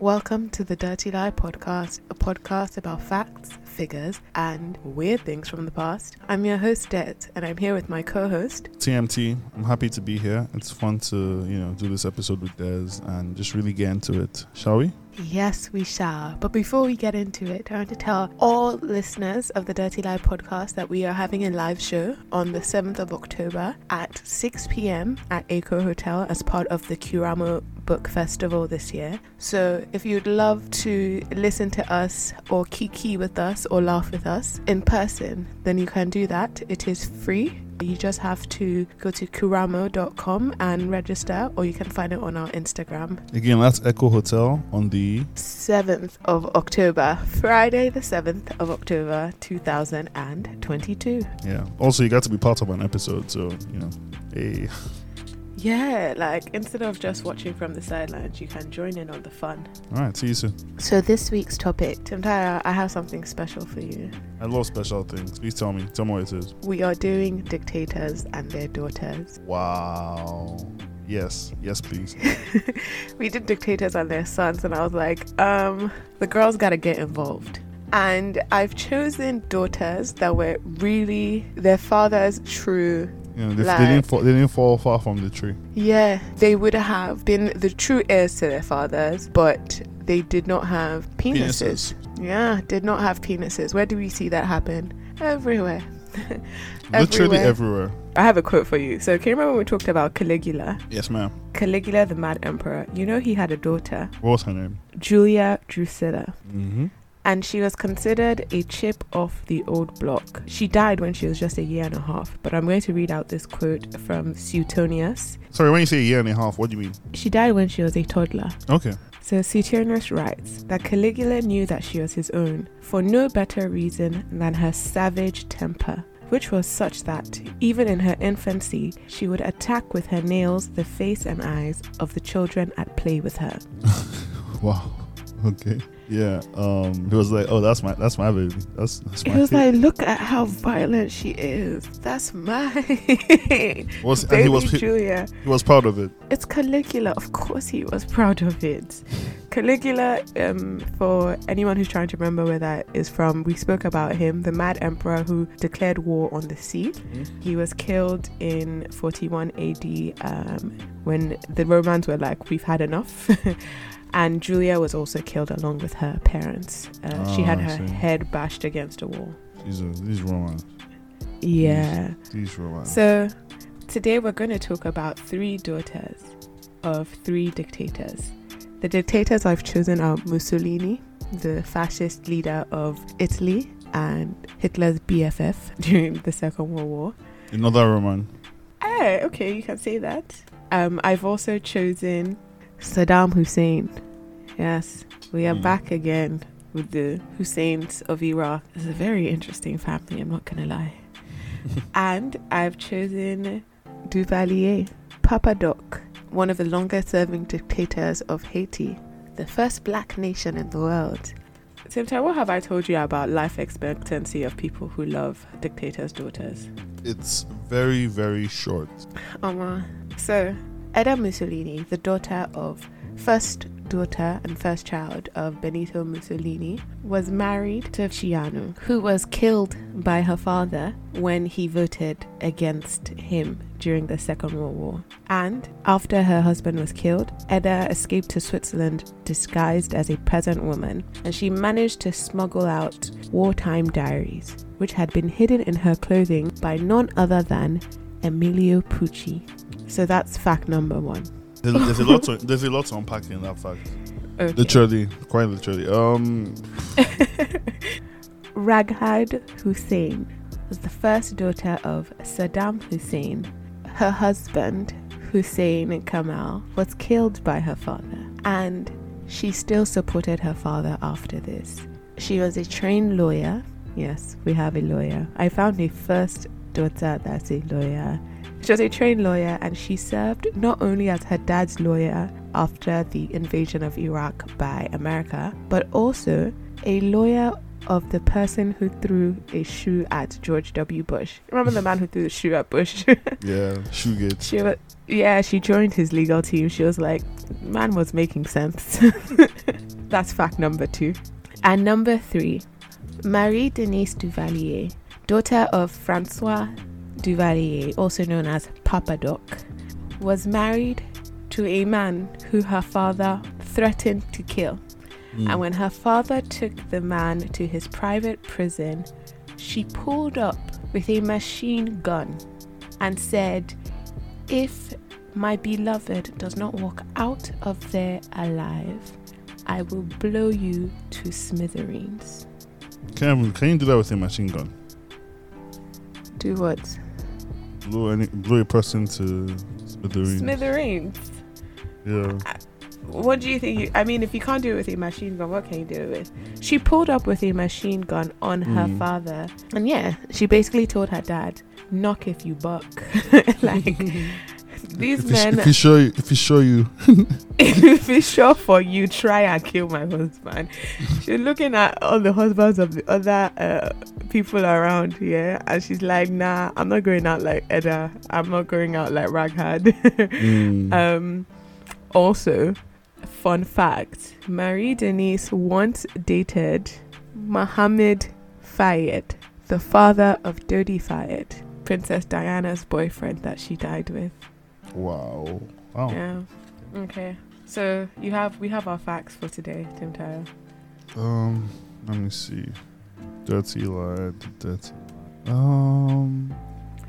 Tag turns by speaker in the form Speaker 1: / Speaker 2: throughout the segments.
Speaker 1: Welcome to the Dirty Lie Podcast, a podcast about facts, figures, and weird things from the past. I'm your host, Det, and I'm here with my co host.
Speaker 2: TMT. I'm happy to be here. It's fun to, you know, do this episode with Des and just really get into it. Shall we?
Speaker 1: Yes, we shall. But before we get into it, I want to tell all listeners of the Dirty Lie podcast that we are having a live show on the 7th of October at 6 p.m. at Eko Hotel as part of the Kuramo Book Festival this year. So if you'd love to listen to us or kiki with us or laugh with us in person, then you can do that. It is free. You just have to go to kuramo.com and register, or you can find it on our Instagram.
Speaker 2: Again, that's Eko Hotel on the
Speaker 1: 7th of October, Friday, the 7th of October, 2022.
Speaker 2: Yeah. Also, you got to be part of an episode, so, you know, hey.
Speaker 1: Yeah, like instead of just watching from the sidelines, you can join in on the fun.
Speaker 2: All right, see you soon.
Speaker 1: So, this week's topic, Timtara, I have something special for you.
Speaker 2: I love special things. Please tell me. Tell me what it is.
Speaker 1: We are doing dictators and their daughters.
Speaker 2: Wow. Yes. Yes, please.
Speaker 1: we did dictators and their sons, and I was like, um, the girls got to get involved. And I've chosen daughters that were really their father's true
Speaker 2: You know, they,
Speaker 1: Like-
Speaker 2: they, didn't fall, they didn't fall far from the tree.
Speaker 1: Yeah, they would have been the true heirs to their fathers, but they did not have penises. Yeah, did not have penises. Where do we see that happen? Everywhere.
Speaker 2: Literally
Speaker 1: Everywhere.
Speaker 2: everywhere.
Speaker 1: I have a quote for you. So, can you remember when we talked about Caligula?
Speaker 2: Yes, ma'am.
Speaker 1: Caligula, the Mad Emperor. You know he had a daughter,
Speaker 2: What was her name?
Speaker 1: Julia Drusilla.
Speaker 2: Mm-hmm.
Speaker 1: And she was considered a chip off the old block. She died when she was just a year and a half, but I'm going to read out this quote from Suetonius.
Speaker 2: Sorry, when you say a year and a half, what do you mean?
Speaker 1: She died when she was a toddler.
Speaker 2: Okay.
Speaker 1: So Suetonius writes that Caligula knew that she was his own for no better reason than her savage temper, which was such that, even in her infancy, she would attack with her nails the face and eyes of the children at play with her.
Speaker 2: Wow. Okay. Yeah. Um. He was like, "Oh, that's my that's my baby. That's that's my."
Speaker 1: It was
Speaker 2: kid."
Speaker 1: like, look at how violent she is. That's my
Speaker 2: was and
Speaker 1: baby
Speaker 2: he was he,
Speaker 1: Julia.
Speaker 2: he was proud of it.
Speaker 1: It's Caligula. Of course, he was proud of it. Caligula, um, for anyone who's trying to remember where that is from, we spoke about him, the mad emperor who declared war on the sea. He was killed in 41 AD um, when the Romans were like, we've had enough. and Julia was also killed along with her parents. Uh, she
Speaker 2: Oh,
Speaker 1: had her
Speaker 2: see.
Speaker 1: head bashed against a wall.
Speaker 2: These are these romance.
Speaker 1: Yeah.
Speaker 2: These romance.
Speaker 1: So today we're going to talk about three daughters of three dictators. The dictators I've chosen are Mussolini, the fascist leader of Italy and Hitler's BFF during the Second World War.
Speaker 2: Another Roman.
Speaker 1: Eh, okay, you can say that. Um, I've also chosen Saddam Hussein. Yes, we are
Speaker 2: Hmm.
Speaker 1: back again with the Husseins of Iraq. It's a very interesting family, I'm not gonna lie. and I've chosen Duvalier, Papa Doc, one of the longest serving dictators of Haiti, the first black nation in the world. Timothy, what have I told you about life expectancy of people who love dictators' daughters?
Speaker 2: It's very very short.
Speaker 1: Um, so, Edda Mussolini, the daughter of first daughter and first child of Benito Mussolini, was married to Ciano, who was killed by her father when he voted against him during the Second World War. And after her husband was killed, Edda escaped to Switzerland disguised as a peasant woman, and she managed to smuggle out wartime diaries, which had been hidden in her clothing by none other than Emilio Pucci. So that's fact number one.
Speaker 2: There's, there's a lot to there's a lot to unpack in that fact.
Speaker 1: Okay.
Speaker 2: Literally, quite literally. Um.
Speaker 1: Raghad Hussein was the first daughter of Saddam Hussein. Her husband, Hussein Kamal, was killed by her father, and she still supported her father after this. She was a trained lawyer. Yes, we have a lawyer. I found a first daughter that's a lawyer. She was a trained lawyer and she served not only as her dad's lawyer after the invasion of Iraq by America, but also a lawyer of the person who threw a shoe at George W. Bush. Remember the man who threw the shoe at Bush?
Speaker 2: Yeah. Shoegate.
Speaker 1: she was, yeah, she joined his legal team. She was like, man was making sense. That's fact number two. And number three, Marie Denise Duvalier, daughter of Francois Duvalier, also known as Papa Doc, was married to a man who her father threatened to kill.
Speaker 2: Mm.
Speaker 1: And when her father took the man to his private prison, she pulled up with a machine gun and said, If my beloved does not walk out of there alive, I will blow you to smithereens.
Speaker 2: Can, can you do that with a machine gun?
Speaker 1: Do what?
Speaker 2: Blow, any, blow a person to smithereens.
Speaker 1: Smithereens.
Speaker 2: yeah.
Speaker 1: What do you think? You, I mean, if you can't do it with a machine gun, what can you do it with? She pulled up with a machine gun on her
Speaker 2: Mm.
Speaker 1: father, and yeah, she basically told her dad, "Knock if you buck." like these
Speaker 2: If he,
Speaker 1: men,
Speaker 2: if he show you, if he show you,
Speaker 1: if it's show for you, try and kill my husband. she's looking at all the husbands of the other uh, people around here, and she's like, "Nah, I'm not going out like Edda. I'm not going out like Raghad."
Speaker 2: Mm.
Speaker 1: Um, also, fun fact Marie Denise once dated Mohammed Fayed, the father of Dodi Fayed, Princess Diana's boyfriend that she died with.
Speaker 2: Wow, wow.
Speaker 1: Yeah. Okay. So you have we have our facts for today, Tim Tyler.
Speaker 2: Um, let me see. Dirty lie, dirty. Um,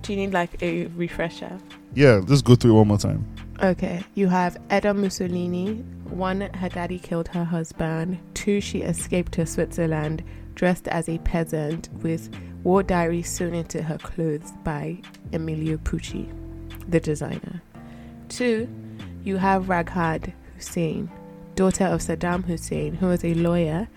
Speaker 1: Do you need like a refresher?
Speaker 2: yeah, let's go through it one more time.
Speaker 1: Okay, you have Edda Mussolini. One, her daddy killed her husband. Two, she escaped to Switzerland dressed as a peasant with war diaries sewn into her clothes by Emilio Pucci, the designer. Two, you have Raghad Hussein, daughter of Saddam Hussein, who was a lawyer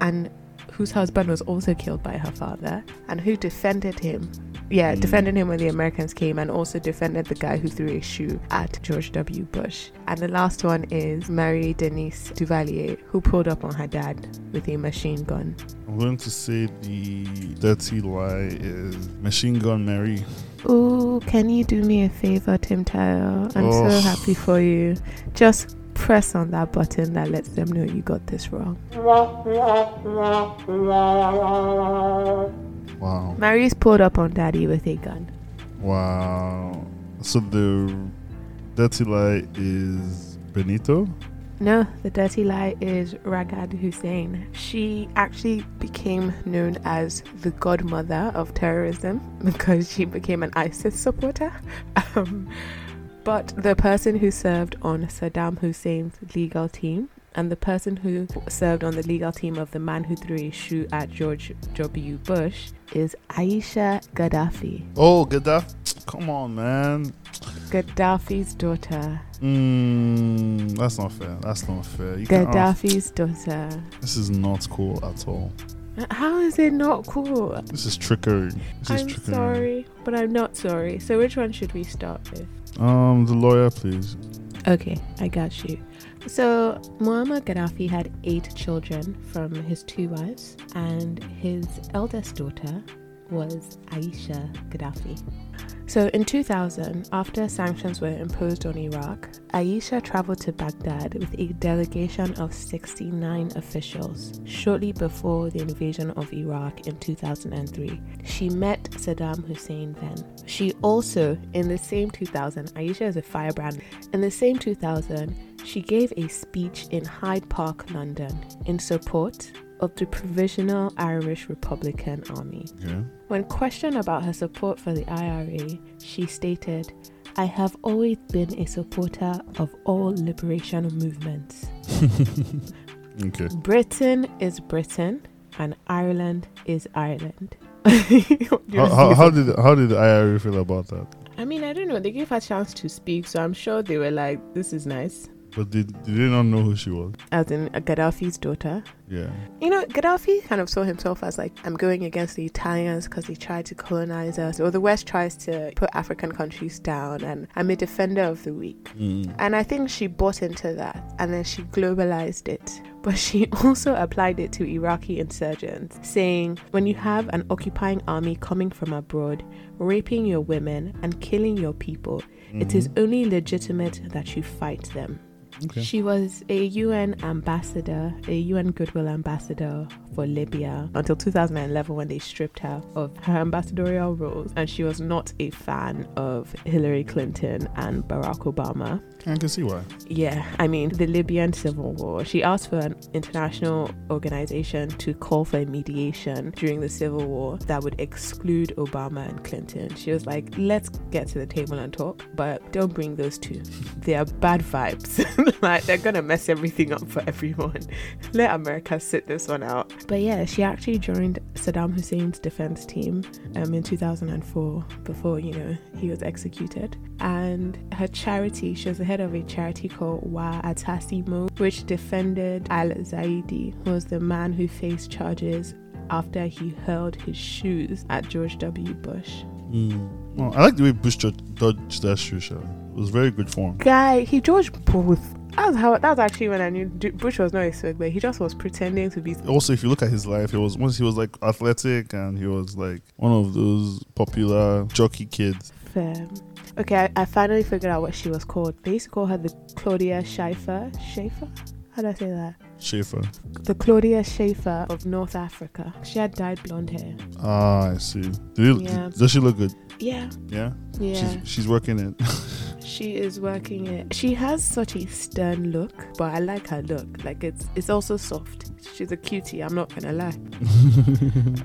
Speaker 1: and whose husband was also killed by her father and who defended him yeah,
Speaker 2: Mm.
Speaker 1: defended him when the Americans came and also defended the guy who threw a shoe at George W. Bush. And the last one is Marie Denise Duvalier, who pulled up on her dad with a machine gun.
Speaker 2: I'm going to say the dirty lie is Machine Gun Mary.
Speaker 1: Ooh, can you do me a favor, Tim Tile? I'm so
Speaker 2: Oh.
Speaker 1: happy for you. Just press on that button that lets them know you got this wrong.
Speaker 2: Wow,
Speaker 1: Marie's pulled up on daddy with a gun.
Speaker 2: wow. So the dirty lie is Benito.
Speaker 1: No, the dirty lie is Raghad Hussein. She actually became known as the godmother of terrorism because she became an ISIS supporter. Um, but the person who served on Saddam Hussein's legal team and the person who served on the legal team of the man who threw a shoe at George W. Bush is Aisha Gaddafi,
Speaker 2: Oh, Gaddafi. Come on, man.
Speaker 1: Gaddafi's daughter.
Speaker 2: Mm, that's not fair. That's not fair. You can't
Speaker 1: Gaddafi's daughter.
Speaker 2: This is not cool at all.
Speaker 1: How is it not cool?
Speaker 2: This is trickery. This is
Speaker 1: I'm
Speaker 2: trickery.
Speaker 1: sorry, but I'm not sorry. So which one should we start with?
Speaker 2: Um, the lawyer, please.
Speaker 1: Okay, I got you. So Muammar Gaddafi had eight children from his two wives, and his eldest daughter was Aisha Gaddafi. So in 2000, after sanctions were imposed on Iraq, Aisha traveled to Baghdad with a delegation of 69 officials shortly before the invasion of Iraq in 2003. She met Saddam Hussein then. She also, in the same 2000, Aisha is a firebrand. In the same 2000, she gave a speech in Hyde Park, London, in support of the Provisional Irish Republican Army.
Speaker 2: Yeah.
Speaker 1: When questioned about her support for the IRA, she stated, I have always been a supporter of all liberation movements.
Speaker 2: Okay.
Speaker 1: Britain is Britain and Ireland is Ireland. What do you
Speaker 2: How, how, how did how did the IRA feel about that?
Speaker 1: I mean, I don't know. They gave her a chance to speak, so I'm sure they were like, this is nice.
Speaker 2: But did, did they not know who she was?
Speaker 1: As in Gaddafi's daughter.
Speaker 2: Yeah.
Speaker 1: You know, Gaddafi kind of saw himself as like, I'm going against the Italians because they tried to colonize us, or the West tries to put African countries down, and I'm a defender of the weak.
Speaker 2: Mm.
Speaker 1: And I think she bought into that and then she globalized it. But she also applied it to Iraqi insurgents, saying, when you have an occupying army coming from abroad, raping your women and killing your people, it is
Speaker 2: Mhm.
Speaker 1: only legitimate that you fight them.
Speaker 2: Okay.
Speaker 1: She was a UN ambassador, a UN Goodwill ambassador for Libya until 2011 when they stripped her of her ambassadorial roles. And she was not a fan of Hillary Clinton and Barack Obama.
Speaker 2: I can see why.
Speaker 1: Yeah, I mean, the Libyan civil war. She asked for an international organization to call for a mediation during the civil war that would exclude Obama and Clinton. She was like, let's get to the table and talk, but don't bring those two. They are bad vibes. like, they're gonna mess everything up for everyone. Let America sit this one out. But yeah, she actually joined Saddam Hussein's defense team um, in 2004 before, you know, he was executed. And her charity, she was the head of a charity called Wa Atasimo, which defended Al Zaidi, who was the man who faced charges after he hurled his shoes at George W. Bush.
Speaker 2: Mm. Well, I like the way Bush dodged that shoe shot. It was very good form.
Speaker 1: Guy, he dodged both. That's how. That's actually when I knew Bush was not a swag, but he just was pretending to be.
Speaker 2: Also, if you look at his life, he was once he was like athletic and he was like one of those popular jockey kids.
Speaker 1: Fair. Okay, I, I finally figured out what she was called. They used to call her the Claudia Schiffer. Schiffer? How do I say that?
Speaker 2: Schiffer.
Speaker 1: The Claudia Schiffer of North Africa. She had dyed blonde hair.
Speaker 2: Ah, I see. Did
Speaker 1: Yeah.
Speaker 2: Does she look good?
Speaker 1: Yeah,
Speaker 2: Yeah.
Speaker 1: yeah.
Speaker 2: She's she's working it.
Speaker 1: She is working it. She has such a stern look, but I like her look. Like it's it's also soft. She's a cutie. I'm not gonna lie.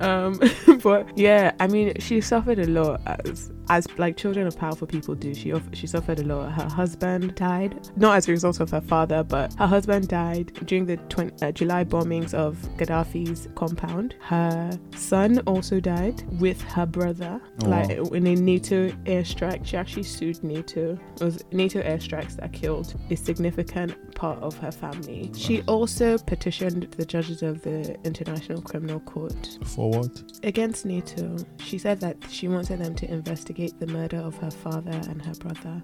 Speaker 1: um, but yeah, I mean, she suffered a lot as as like children of powerful people do. She she suffered a lot. Her husband died, not as a result of her father, but her husband died during the twen- uh, July bombings of Gaddafi's compound. Her son also died with her brother,
Speaker 2: Oh,
Speaker 1: like
Speaker 2: wow.
Speaker 1: in a NATO airstrike. She actually sued NATO. It was NATO airstrikes that killed a significant part of her family. She also petitioned the judges of the International Criminal Court
Speaker 2: For what?
Speaker 1: against NATO. She said that she wanted them to investigate the murder of her father and her brother.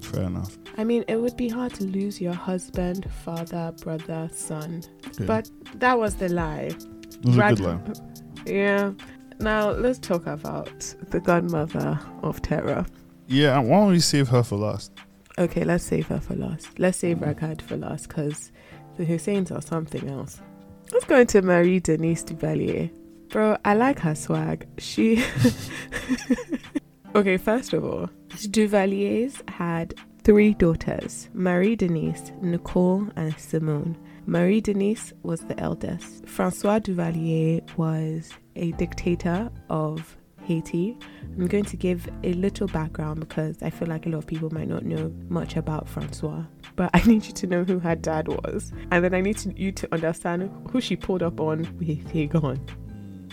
Speaker 2: Fair enough.
Speaker 1: I mean, it would be hard to lose your husband, father, brother, son.
Speaker 2: Okay.
Speaker 1: But that was the lie.
Speaker 2: it was a good line.
Speaker 1: Yeah. Now let's talk about the godmother of terror.
Speaker 2: Yeah. Why don't we save her for last?
Speaker 1: Okay, let's save her for last. Let's save mm-hmm. Raghad for last because the Husseins are something else. Let's go into Marie Denise Duvalier. Bro, I like her swag. She. okay, first of all, Duvaliers had three daughters Marie Denise, Nicole, and Simone. Marie Denise was the eldest. Francois Duvalier was a dictator of Haiti. I'm going to give a little background because I feel like a lot of people might not know much about Francois. But I need you to know who her dad was. And then I need to, you to understand who she pulled up on with Hagon.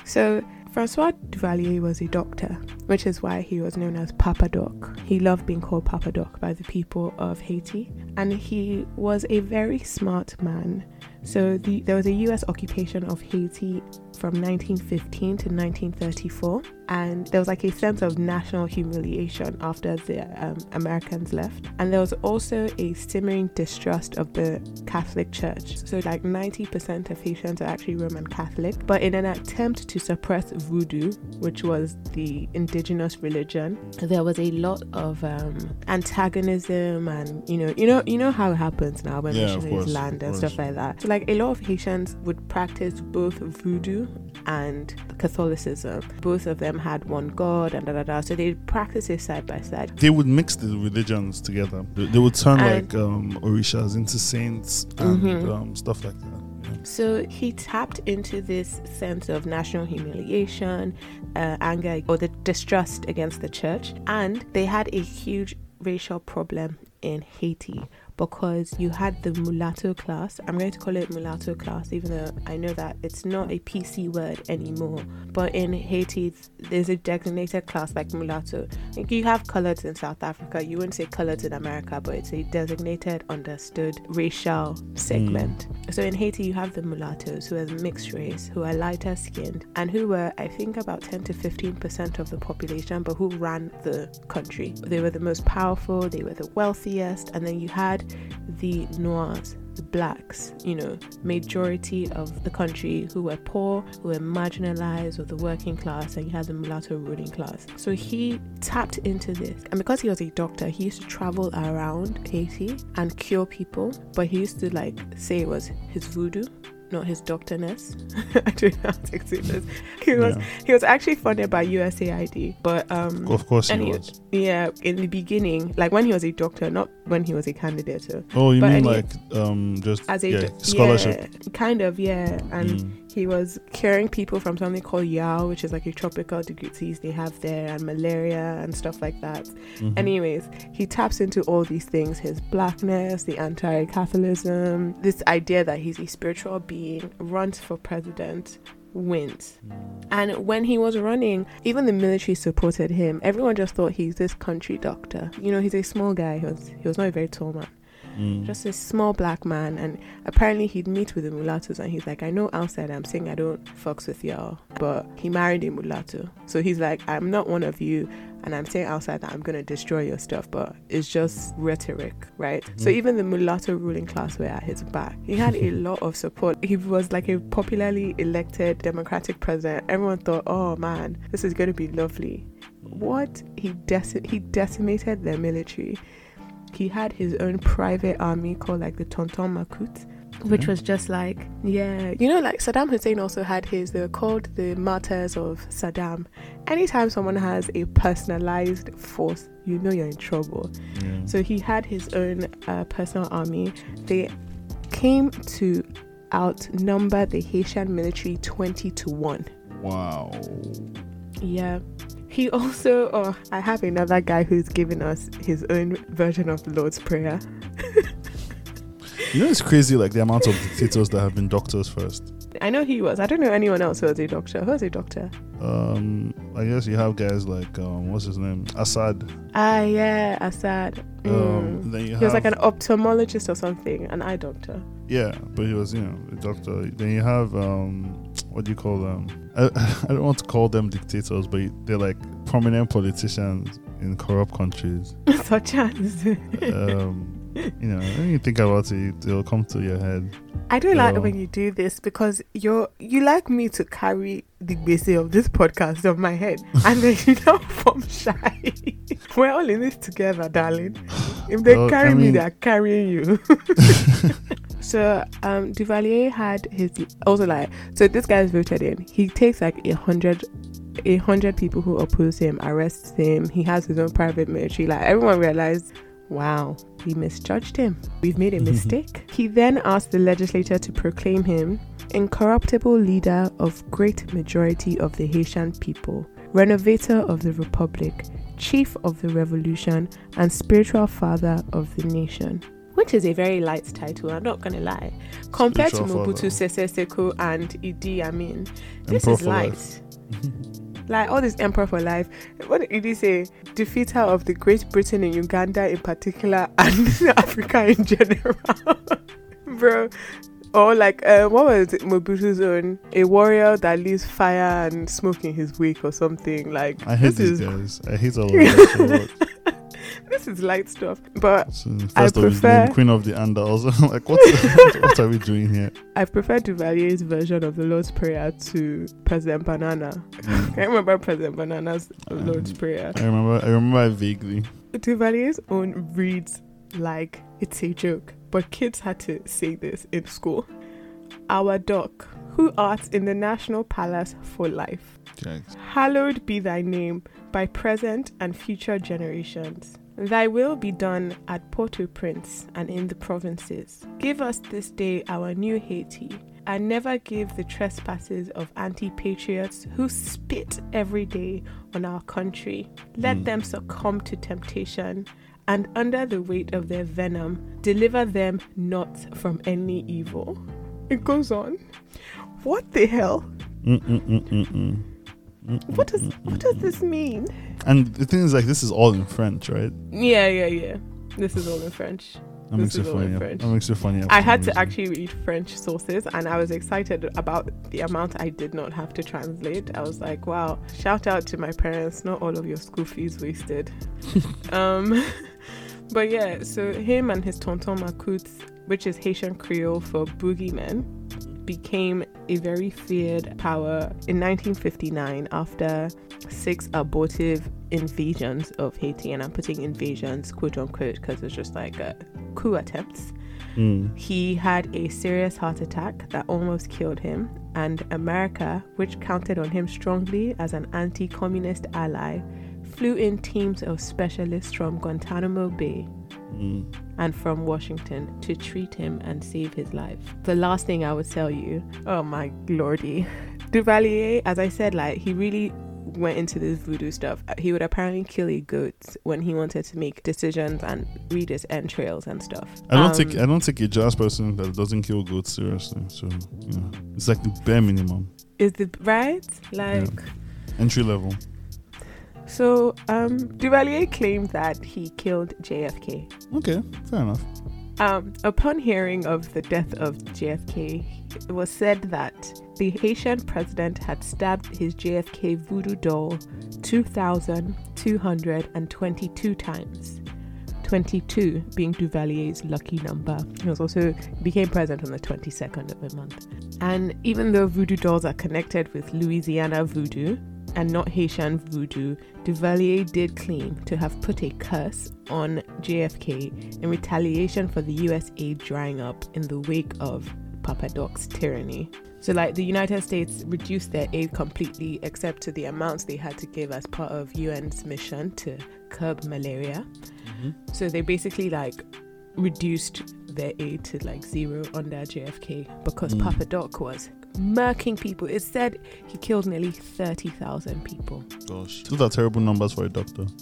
Speaker 1: So, Francois Duvalier was a doctor, which is why he was known as Papa Doc. He loved being called Papa Doc by the people of Haiti. And he was a very smart man. So, the, there was a US occupation of Haiti from 1915 to 1934 and there was like a sense of national humiliation after the um, Americans left. And there was also a simmering distrust of the Catholic Church. So like 90% of Haitians are actually Roman Catholic. But in an attempt to suppress voodoo which was the indigenous religion there was a lot of um, antagonism and you know you know you know how it happens now when
Speaker 2: Yeah,
Speaker 1: missionaries land and stuff like that. So like a lot of Haitians would practice both voodoo and Catholicism. Both of them had one God and da da da. So they practice it side by side.
Speaker 2: They would mix the religions together. They, they would turn
Speaker 1: And-
Speaker 2: like um, orishas into saints and
Speaker 1: Mhm.
Speaker 2: um, stuff like that.
Speaker 1: So he tapped into this sense of national humiliation, uh, anger, or the distrust against the church. And they had a huge racial problem in Haiti because you had the mulatto class. I'm going to call it mulatto class, even though I know that it's not a PC word anymore. But in Haiti, there's a designated class like mulatto. Like you have coloreds in South Africa. You wouldn't say coloreds in America, but it's a designated, understood racial segment. Mm. So in Haiti, you have the mulattoes who are mixed race, who are lighter skinned, and who were, I think, about 10 to 15 percent of the population, but who ran the country. They were the most powerful, they were the wealthiest, and then you had the Noirs, the blacks, you know, majority of the country who were poor, who were marginalized, or the working class, and you had the mulatto ruling class. So he tapped into this. And because he was a doctor, he used to travel around Haiti and cure people, but he used to like say it was his voodoo not his doctorness. I don't know how to explain this. He was
Speaker 2: Yeah.
Speaker 1: he was actually funded by USAID, but um
Speaker 2: Of course he
Speaker 1: he-
Speaker 2: was.
Speaker 1: yeah, in the beginning, like when he was a doctor, not when he was a candidate.
Speaker 2: Oh, you
Speaker 1: but
Speaker 2: mean like um just
Speaker 1: as a
Speaker 2: yeah, scholarship?
Speaker 1: yeah, kind of, yeah. And
Speaker 2: Mm.
Speaker 1: He was curing people from something called yaws, which is like a tropical disease they have there, and malaria and stuff like that.
Speaker 2: Mhm.
Speaker 1: Anyways, he taps into all these things his blackness, the anti Catholicism, this idea that he's a spiritual being, runs for president, wins. And when he was running, even the military supported him. Everyone just thought he's this country doctor. You know, he's a small guy, he was, he was not a very tall man
Speaker 2: Mm.
Speaker 1: just a small black man and apparently he'd meet with the mulattoes and he's like i know outside i'm saying i don't fucks with y'all but he married a mulatto. So he's like i'm not one of you and i'm saying outside that i'm gonna destroy your stuff but it's just rhetoric right? So
Speaker 2: Mhm.
Speaker 1: even the mulatto ruling class were at his back. He had a lot of support. He was like a popularly elected democratic president. Everyone thought oh man this is gonna be lovely. What? He deci- he decimated their military he had his own private army called like the Tonton Macoute, which was just like yeah, you know, like Saddam Hussein also had his. They were called the martyrs of Saddam. Anytime someone has a personalized force, you know you're in trouble.
Speaker 2: Yeah.
Speaker 1: So he had his own uh, personal army. They came to outnumber the Haitian military twenty to one.
Speaker 2: wow.
Speaker 1: Yeah. He also, oh, I have another guy who's giving us his own version of the Lord's Prayer.
Speaker 2: You know it's crazy like the amount of dictators that have been doctors first.
Speaker 1: I know he was. I don't know anyone else who was a doctor. Who was a doctor?
Speaker 2: Um I guess you have guys like um what's his name? Assad.
Speaker 1: Ah, yeah, Assad.
Speaker 2: Um
Speaker 1: Mm.
Speaker 2: then you
Speaker 1: He was like an ophthalmologist or something, an eye doctor.
Speaker 2: Yeah, but he was, you know, a doctor. Then you have um, what do you call them? I, I don't want to call them dictators, but they're like prominent politicians in corrupt countries.
Speaker 1: Such as.
Speaker 2: Um, you know, when you think about it, it'll come to your head.
Speaker 1: I don't like
Speaker 2: Oh.
Speaker 1: when you do this because you're you like me to carry the basic of this podcast on my head, and then you don't form shy. We're all in this together, darling. If they
Speaker 2: Well, I
Speaker 1: carry me, they are carrying you. So um, Duvalier had his also like so this guy's voted in. He takes like a hundred. A hundred people who oppose him, arrests him. He has his own private military. Like everyone realized, wow, we misjudged him. We've made a mistake. he then asked the legislature to proclaim him incorruptible leader of great majority of the Haitian people, renovator of the republic, chief of the revolution, and spiritual father of the nation. Which is a very light title, I'm not gonna lie. Compared to. Mobutu Sese Seko and Idi Amin, this
Speaker 2: Emperor
Speaker 1: is light. Like all this emperor for life. What did he say? Defeater of the Great Britain and Uganda in particular and Africa in general. Bro. Or like uh, what was it? Mobutu's own? A warrior that leaves fire and smoke in his wake or something. Like
Speaker 2: I hate
Speaker 1: this
Speaker 2: these
Speaker 1: is
Speaker 2: guys. I hate all of so much.
Speaker 1: this is light stuff. But
Speaker 2: So
Speaker 1: I
Speaker 2: first of his
Speaker 1: prefer-
Speaker 2: Queen of the Andals. like, what, what, are we doing here?
Speaker 1: I prefer Duvalier's version of the Lord's Prayer to President Banana.
Speaker 2: Mm.
Speaker 1: I remember President Banana's Lord's
Speaker 2: Um,
Speaker 1: Prayer.
Speaker 2: I remember. I remember vaguely.
Speaker 1: Duvalier's own reads like it's a joke, but kids had to say this in school. Our duck, who art in the national palace for life,
Speaker 2: Jags.
Speaker 1: hallowed be thy name by present and future generations. Thy will be done at Port-au-Prince and in the provinces. Give us this day our new Haiti, and never give the trespasses of anti-patriots who spit every day on our country. Let
Speaker 2: Mm.
Speaker 1: them succumb to temptation, and under the weight of their venom, deliver them not from any evil. It goes on. What the hell?
Speaker 2: Mm-mm-mm-mm-mm.
Speaker 1: What does what does this mean?
Speaker 2: And the thing is, like, this is all in French, right?
Speaker 1: Yeah, yeah, yeah. This is all in French.
Speaker 2: That makes it funny. That makes it funny.
Speaker 1: I had to actually read French sources and I was excited about the amount I did not have to translate. I was like, wow, shout out to my parents, not all of your school fees wasted. um But yeah, so him and his tonton Macoutes, which is Haitian Creole for boogeymen, became a very feared power in 1959 after six abortive invasions of Haiti. And I'm putting invasions quote unquote because it's just like a coup attempts.
Speaker 2: Mm.
Speaker 1: He had a serious heart attack that almost killed him, and America, which counted on him strongly as an anti communist ally, flew in teams of specialists from Guantanamo Bay
Speaker 2: Mm.
Speaker 1: And from Washington to treat him and save his life. The last thing I would tell you, oh my lordy, Duvalier, as I said, like he really went into this voodoo stuff. He would apparently kill a goat when he wanted to make decisions and read his entrails and stuff.
Speaker 2: I don't
Speaker 1: Um,
Speaker 2: think I don't think a jazz person that doesn't kill goats seriously. So you know, it's like the bare minimum,
Speaker 1: is the right like.
Speaker 2: entry level.
Speaker 1: So, um, Duvalier claimed that he killed JFK.
Speaker 2: Okay, fair enough.
Speaker 1: Um, upon hearing of the death of JFK, it was said that the Haitian president had stabbed his JFK voodoo doll 2,222 times. 22 being Duvalier's lucky number. He was also became president on the 22nd of the month. And even though voodoo dolls are connected with Louisiana voodoo and not Haitian voodoo, Duvalier did claim to have put a curse on JFK in retaliation for the US aid drying up in the wake of Papa Doc's tyranny. So, like, the United States reduced their aid completely except to the amounts they had to give as part of UN's mission to curb malaria. So, they basically, like, reduced their aid to like zero under JFK because
Speaker 2: Mm.
Speaker 1: Papa Doc was murking people. It said he killed nearly 30,000 people.
Speaker 2: Gosh, those are terrible numbers for a doctor.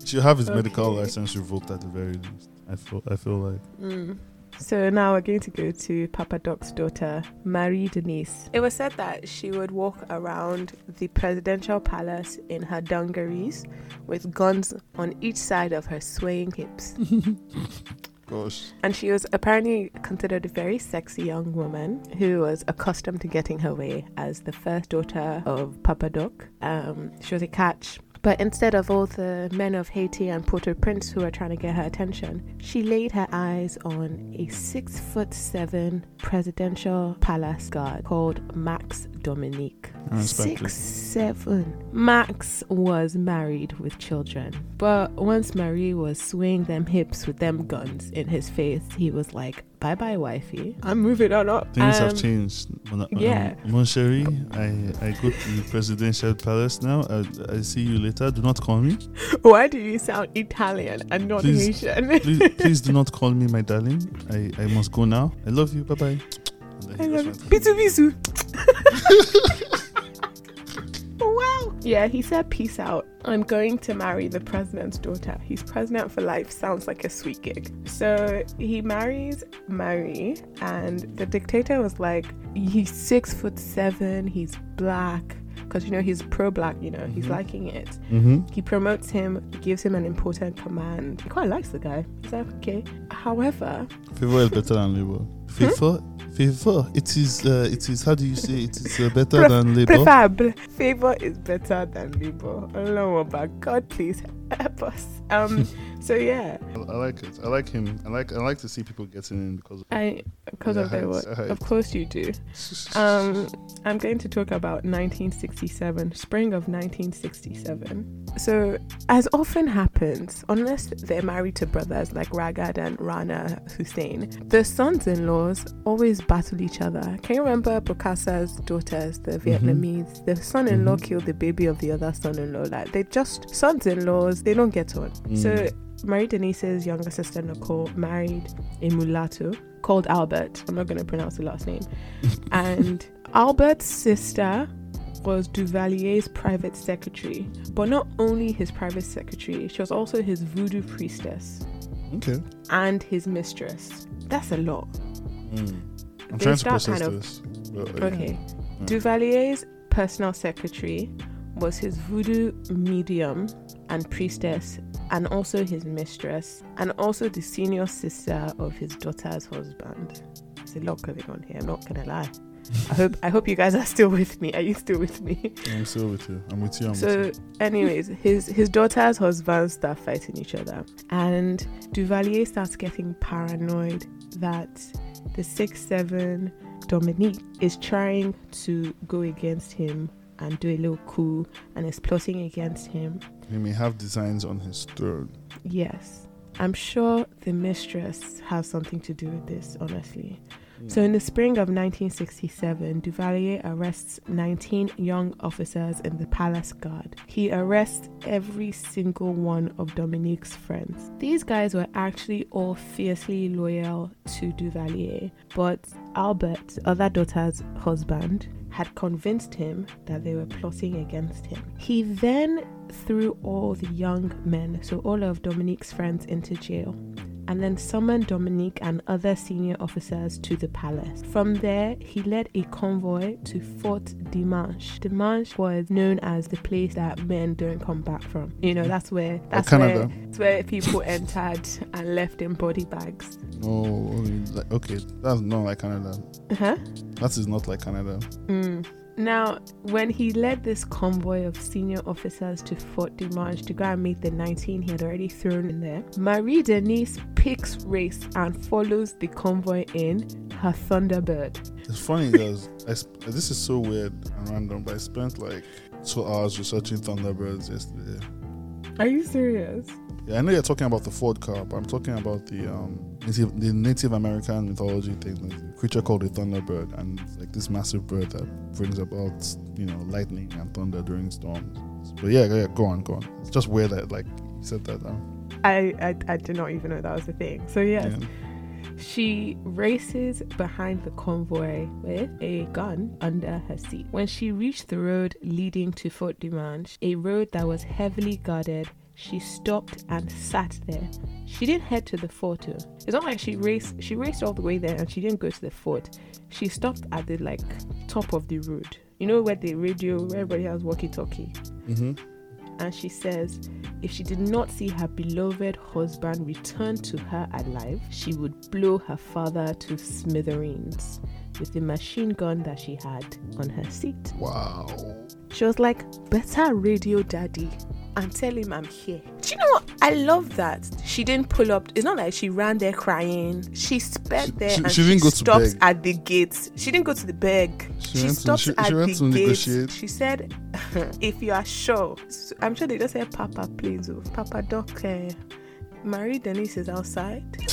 Speaker 2: He should have his medical license revoked at the very least. I feel I feel like
Speaker 1: Mm. So now we're going to go to Papa Doc's daughter, Marie Denise. It was said that she would walk around the presidential palace in her dungarees with guns on each side of her swaying hips.
Speaker 2: gosh.
Speaker 1: And she was apparently considered a very sexy young woman who was accustomed to getting her way as the first daughter of Papa Doc. Um, she was a catch. But instead of all the men of Haiti and Port au Prince who were trying to get her attention, she laid her eyes on a six foot seven presidential palace guard called Max Dominique. Six seven. Max was married with children, but once Marie was swinging them hips with them guns in his face, he was like, "Bye bye, wifey. I'm moving on up."
Speaker 2: Things
Speaker 1: Um,
Speaker 2: have changed. Mon, um,
Speaker 1: yeah.
Speaker 2: Mon chéri, I, I go to the presidential palace now. I, I see you later. Do not call me.
Speaker 1: Why do you sound Italian and not
Speaker 2: Please-
Speaker 1: Haitian?
Speaker 2: Please, please do not call me, my darling. I, I must go now. I love you. Bye bye.
Speaker 1: I love it. Bisu bisu. Yeah, he said, "Peace out. I'm going to marry the president's daughter. He's president for life. Sounds like a sweet gig." So he marries Mary, and the dictator was like, "He's six foot seven. He's black." Because you know he's pro-black, you know he's
Speaker 2: Mhm.
Speaker 1: liking it.
Speaker 2: Mm-hmm.
Speaker 1: He promotes him, gives him an important command. He quite likes the guy. He's like, okay. However,
Speaker 2: Favor is better than labor. Favor, favor. It is. Uh, it is. How do you say? It is uh, better
Speaker 1: Pref-
Speaker 2: than labor.
Speaker 1: Preferable. Favor is better than labor. Allah God, please help us. Um. so yeah,
Speaker 2: I, I like it. I like him. I like. I like to see people getting in because. Of
Speaker 1: I because of their work. Of course you do. Um. I'm going to talk about 1967, spring of 1967. So, as often happens, unless they're married to brothers like Raghad and Rana Hussein, the sons-in-laws always battle each other. Can you remember Bokassa's daughters, the Vietnamese? The son-in-law
Speaker 2: Mhm.
Speaker 1: killed the baby of the other son-in-law. Like they just sons-in-laws. They don't get on. So.
Speaker 2: Mm.
Speaker 1: Marie Denise's younger sister Nicole married a mulatto called Albert. I'm not going to pronounce the last name. and Albert's sister was Duvalier's private secretary, but not only his private secretary, she was also his voodoo priestess
Speaker 2: Okay.
Speaker 1: and his mistress. That's a lot.
Speaker 2: Mm. I'm
Speaker 1: They
Speaker 2: trying to process
Speaker 1: kind of-
Speaker 2: this. but, uh,
Speaker 1: Okay.
Speaker 2: Mm.
Speaker 1: Duvalier's personal secretary was his voodoo medium and priestess, and also his mistress, and also the senior sister of his daughter's husband. There's a lot going on here, I'm not gonna lie. I hope I hope you guys are still with me. Are you still with me?
Speaker 2: I'm still with you. I'm with you. I'm
Speaker 1: so,
Speaker 2: with
Speaker 1: anyways, his his daughter's husbands start fighting each other, and Duvalier starts getting paranoid that the six seven Dominique is trying to go against him and do a little coup and is plotting against him.
Speaker 2: He may have designs on his throne.
Speaker 1: Yes. I'm sure the mistress has something to do with this, honestly. Hmm. So, in the spring of 1967, Duvalier arrests 19 young officers in the palace guard. He arrests every single one of Dominique's friends. These guys were actually all fiercely loyal to Duvalier, but Albert, other daughter's husband, had convinced him that they were plotting against him. He then threw all the young men, so all of Dominique's friends, into jail and then summoned Dominique and other senior officers to the palace. From there, he led a convoy to Fort Dimanche. Dimanche was known as the place that men don't come back from. You know, that's where that's where,
Speaker 2: Canada.
Speaker 1: that's where people entered and left in body bags.
Speaker 2: Oh, okay. That's not like Canada.
Speaker 1: Huh?
Speaker 2: That is not like Canada.
Speaker 1: Mm. Now, when he led this convoy of senior officers to Fort Dimanche to go and meet the 19 he had already thrown in there, Marie Denise picks race and follows the convoy in her Thunderbird.
Speaker 2: It's funny because sp- this is so weird and random, but I spent like two hours researching Thunderbirds yesterday.
Speaker 1: Are you serious?
Speaker 2: Yeah, I know you're talking about the Ford car, but I'm talking about the um native, the Native American mythology thing. A creature called the thunderbird, and like this massive bird that brings about you know lightning and thunder during storms. But yeah, yeah, go on, go on. It's just weird that like you said that down.
Speaker 1: I, I, I did not even know that was a thing. So, yes,
Speaker 2: Yeah.
Speaker 1: She races behind the convoy with a gun under her seat. When she reached the road leading to Fort Dimanche, a road that was heavily guarded, she stopped and sat there. She didn't head to the fort. It's not like she raced she raced all the way there and she didn't go to the fort. She stopped at the like top of the road. You know where the radio where everybody has walkie talkie
Speaker 2: Mm-hmm.
Speaker 1: and she says if she did not see her beloved husband return to her alive, she would blow her father to smithereens with the machine gun that she had on her seat.
Speaker 2: Wow.
Speaker 1: She was like, Better radio daddy and tell him I'm here. Do you know what? I love that. She didn't pull up. It's not like she ran there crying. She sped there
Speaker 2: she-
Speaker 1: and
Speaker 2: she
Speaker 1: she,
Speaker 2: didn't
Speaker 1: stops at the gates. She didn't go to the beg.
Speaker 2: She
Speaker 1: She,
Speaker 2: went to-
Speaker 1: at the gates. She said, if you are sure, So I'm sure they just said, Papa, please, oh, Papa Doc, uh, Marie Denise is outside.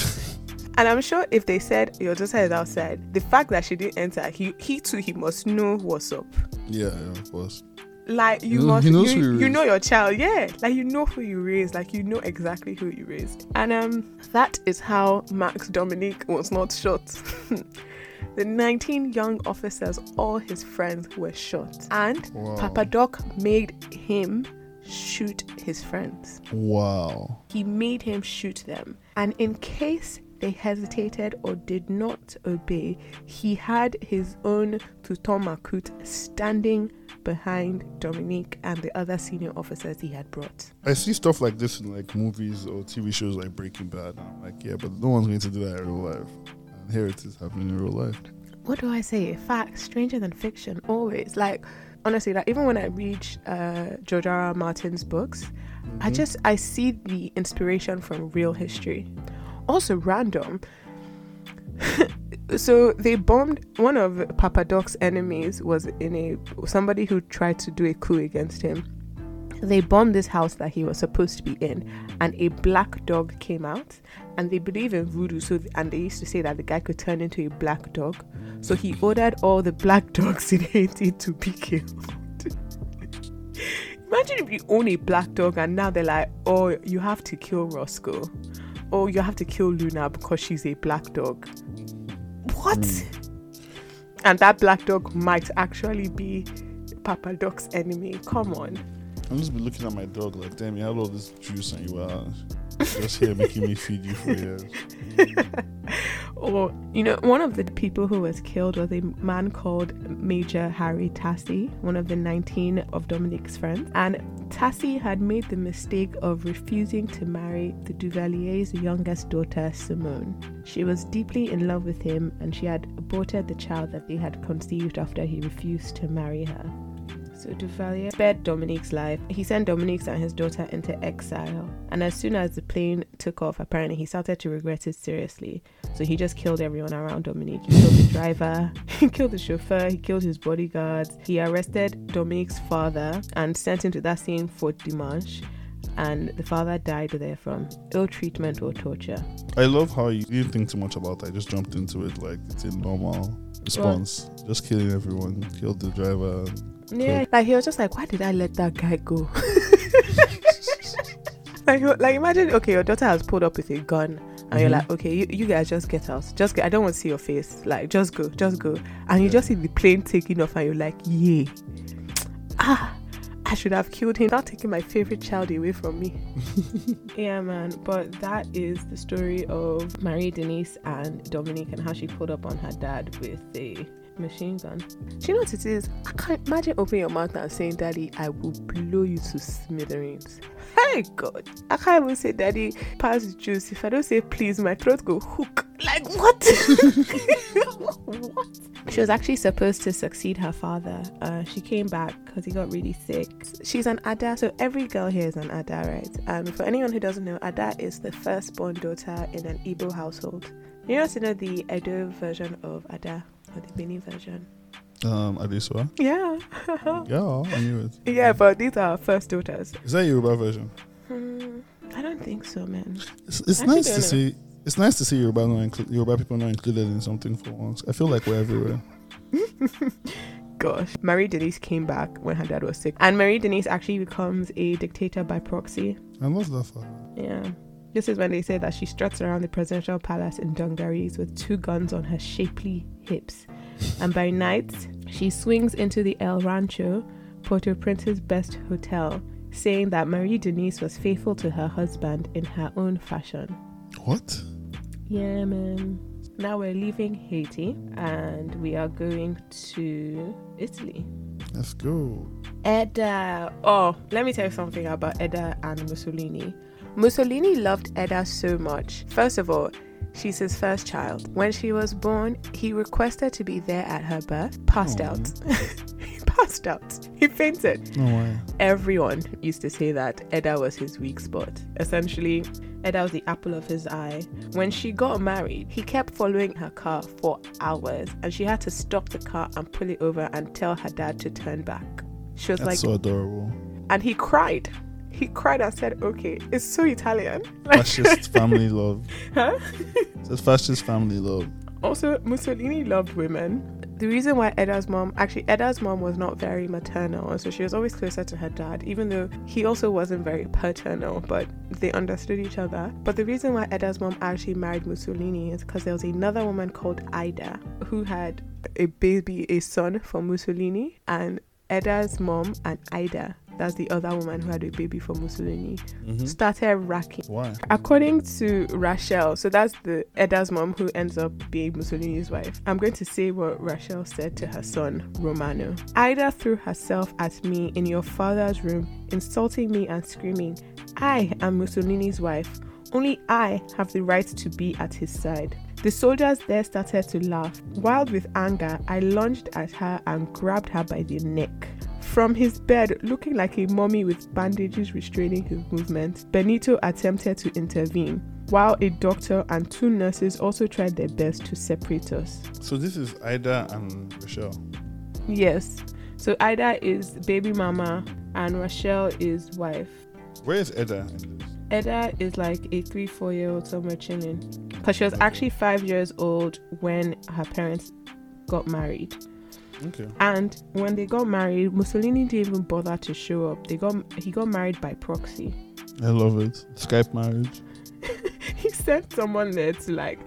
Speaker 1: And I'm sure if they said your daughter is outside, the fact that she didn't enter, he he too he must know what's up.
Speaker 2: Yeah, yeah, of course.
Speaker 1: Like you
Speaker 2: knows-
Speaker 1: must you,
Speaker 2: you
Speaker 1: you know your child, yeah. Like you know who you raised, like you know exactly who you raised. And um that is how Max Dominique was not shot. the 19 young officers, all his friends were shot. And
Speaker 2: Wow.
Speaker 1: Papa Doc made him shoot his friends.
Speaker 2: Wow.
Speaker 1: He made him shoot them. And in case they hesitated or did not obey, he had his own Tonton Macoute standing behind Dominique and the other senior officers he had brought.
Speaker 2: I see stuff like this in like movies or TV shows like Breaking Bad. And I'm like, yeah, but no one's going to do that in real life. And here it is happening in real life.
Speaker 1: What do I say? Fact, stranger than fiction, always. Like, honestly, like even when I read uh, George R. R. Martin's books, I
Speaker 2: Mhm.
Speaker 1: just I see the inspiration from real history. Also random. so they bombed one of Papa Doc's enemies was in a somebody who tried to do a coup against him. They bombed this house that he was supposed to be in, and a black dog came out. And they believe in voodoo, so and they used to say that the guy could turn into a black dog. So he ordered all the black dogs in Haiti to be killed. Imagine if you own a black dog and now they're like, oh, you have to kill Roscoe. Or you have to kill Luna because she's a black dog. What? Hmm. And that black dog might actually be Papa Doc's enemy. Come on.
Speaker 2: I'm just be looking at my dog like, damn, you had all this juice and you were just here making me feed you for years.
Speaker 1: Or, you know, one of the people who was killed was a man called Major Harry Tassy, one of the 19 of Dominique's friends. And Tassy had made the mistake of refusing to marry the Duvalier's youngest daughter, Simone. She was deeply in love with him and she had aborted the child that they had conceived after he refused to marry her. So Duvalier spared Dominique's life. He sent Dominique and his daughter into exile. And as soon as the plane took off, apparently he started to regret it seriously. So he just killed everyone around Dominique. He killed the driver, he killed the chauffeur, he killed his bodyguards. He arrested Dominique's father and sent him to that same Fort Dimanche and the father died there from ill treatment or torture.
Speaker 2: I love how you didn't think too much about that. I just jumped into it like it's a normal response. Well, just killing everyone, killed the driver,
Speaker 1: yeah, like he was just like, why did I let that guy go? like, like imagine, okay, your daughter has pulled up with a gun, and mm-hmm. you're like, okay, you, you guys just get out, just get. I don't want to see your face. Like, just go, just go, and you just see the plane taking off, and you're like, yeah, ah. I should have killed him, not taking my favorite child away from me. yeah, man. But that is the story of Marie Denise and Dominique and how she pulled up on her dad with a machine gun. Do you know what it is? I can't imagine opening your mouth and saying, Daddy, I will blow you to smithereens. Hey God. I can't even say daddy pass juice. If I don't say please, my throat go hook. Like what? what? She was actually supposed to succeed her father. Uh, she came back because he got really sick. She's an Ada, so every girl here is an Ada, right? And for anyone who doesn't know, Ada is the firstborn daughter in an Igbo household. You also know the Edo version of Ada or the Benin version.
Speaker 2: Um, Adesua?
Speaker 1: Yeah.
Speaker 2: yeah, I knew it.
Speaker 1: Yeah, but these are first daughters.
Speaker 2: Is that Yoruba version?
Speaker 1: Hmm, I don't think so, man.
Speaker 2: It's, it's nice to know. see. It's nice to see Yoruba not inclu- Yoruba people not included in something for once. I feel like we're everywhere.
Speaker 1: Gosh, Marie Denise came back when her dad was sick, and Marie Denise actually becomes a dictator by proxy.
Speaker 2: I love that for
Speaker 1: Yeah. This is when they say that she struts around the presidential palace in dungarees with two guns on her shapely hips. And by night, she swings into the El Rancho, Port-au-Prince's best hotel, saying that Marie Denise was faithful to her husband in her own fashion.
Speaker 2: What?
Speaker 1: Yeah, man. Now we're leaving Haiti and we are going to Italy.
Speaker 2: Let's go.
Speaker 1: Edda. Oh, let me tell you something about Edda and Mussolini. Mussolini loved Edda so much. First of all, she's his first child. When she was born, he requested to be there at her birth, passed out. he passed out. He fainted.
Speaker 2: No way.
Speaker 1: Everyone used to say that Edda was his weak spot. Essentially, Edda was the apple of his eye. When she got married, he kept following her car for hours and she had to stop the car and pull it over and tell her dad to turn back. She was
Speaker 2: That's
Speaker 1: like,
Speaker 2: so adorable.
Speaker 1: And he cried he cried and said, "Okay, it's so Italian."
Speaker 2: Fascist family love. Huh? It's fascist family love.
Speaker 1: Also, Mussolini loved women. The reason why Edda's mom, actually, Edda's mom was not very maternal, so she was always closer to her dad, even though he also wasn't very paternal, but they understood each other. But the reason why Edda's mom actually married Mussolini is because there was another woman called Ida who had a baby, a son for Mussolini, and Edda's mom and Ida that's the other woman who had a baby for Mussolini, mm-hmm. started racking.
Speaker 2: Why?
Speaker 1: According to Rachel, so that's the Edda's mom who ends up being Mussolini's wife. I'm going to say what Rachel said to her son, Romano. Ida threw herself at me in your father's room, insulting me and screaming, I am Mussolini's wife. Only I have the right to be at his side. The soldiers there started to laugh. Wild with anger, I lunged at her and grabbed her by the neck. From his bed, looking like a mummy with bandages restraining his movements, Benito attempted to intervene, while a doctor and two nurses also tried their best to separate us.
Speaker 2: So, this is Ida and Rochelle?
Speaker 1: Yes. So, Ida is baby mama and Rochelle is wife.
Speaker 2: Where is Ida
Speaker 1: Edda is like a three, four year old somewhere chilling. Because she was actually five years old when her parents got married.
Speaker 2: Okay.
Speaker 1: And when they got married, Mussolini didn't even bother to show up. They got he got married by proxy.
Speaker 2: I love it. Skype marriage.
Speaker 1: he sent someone there to like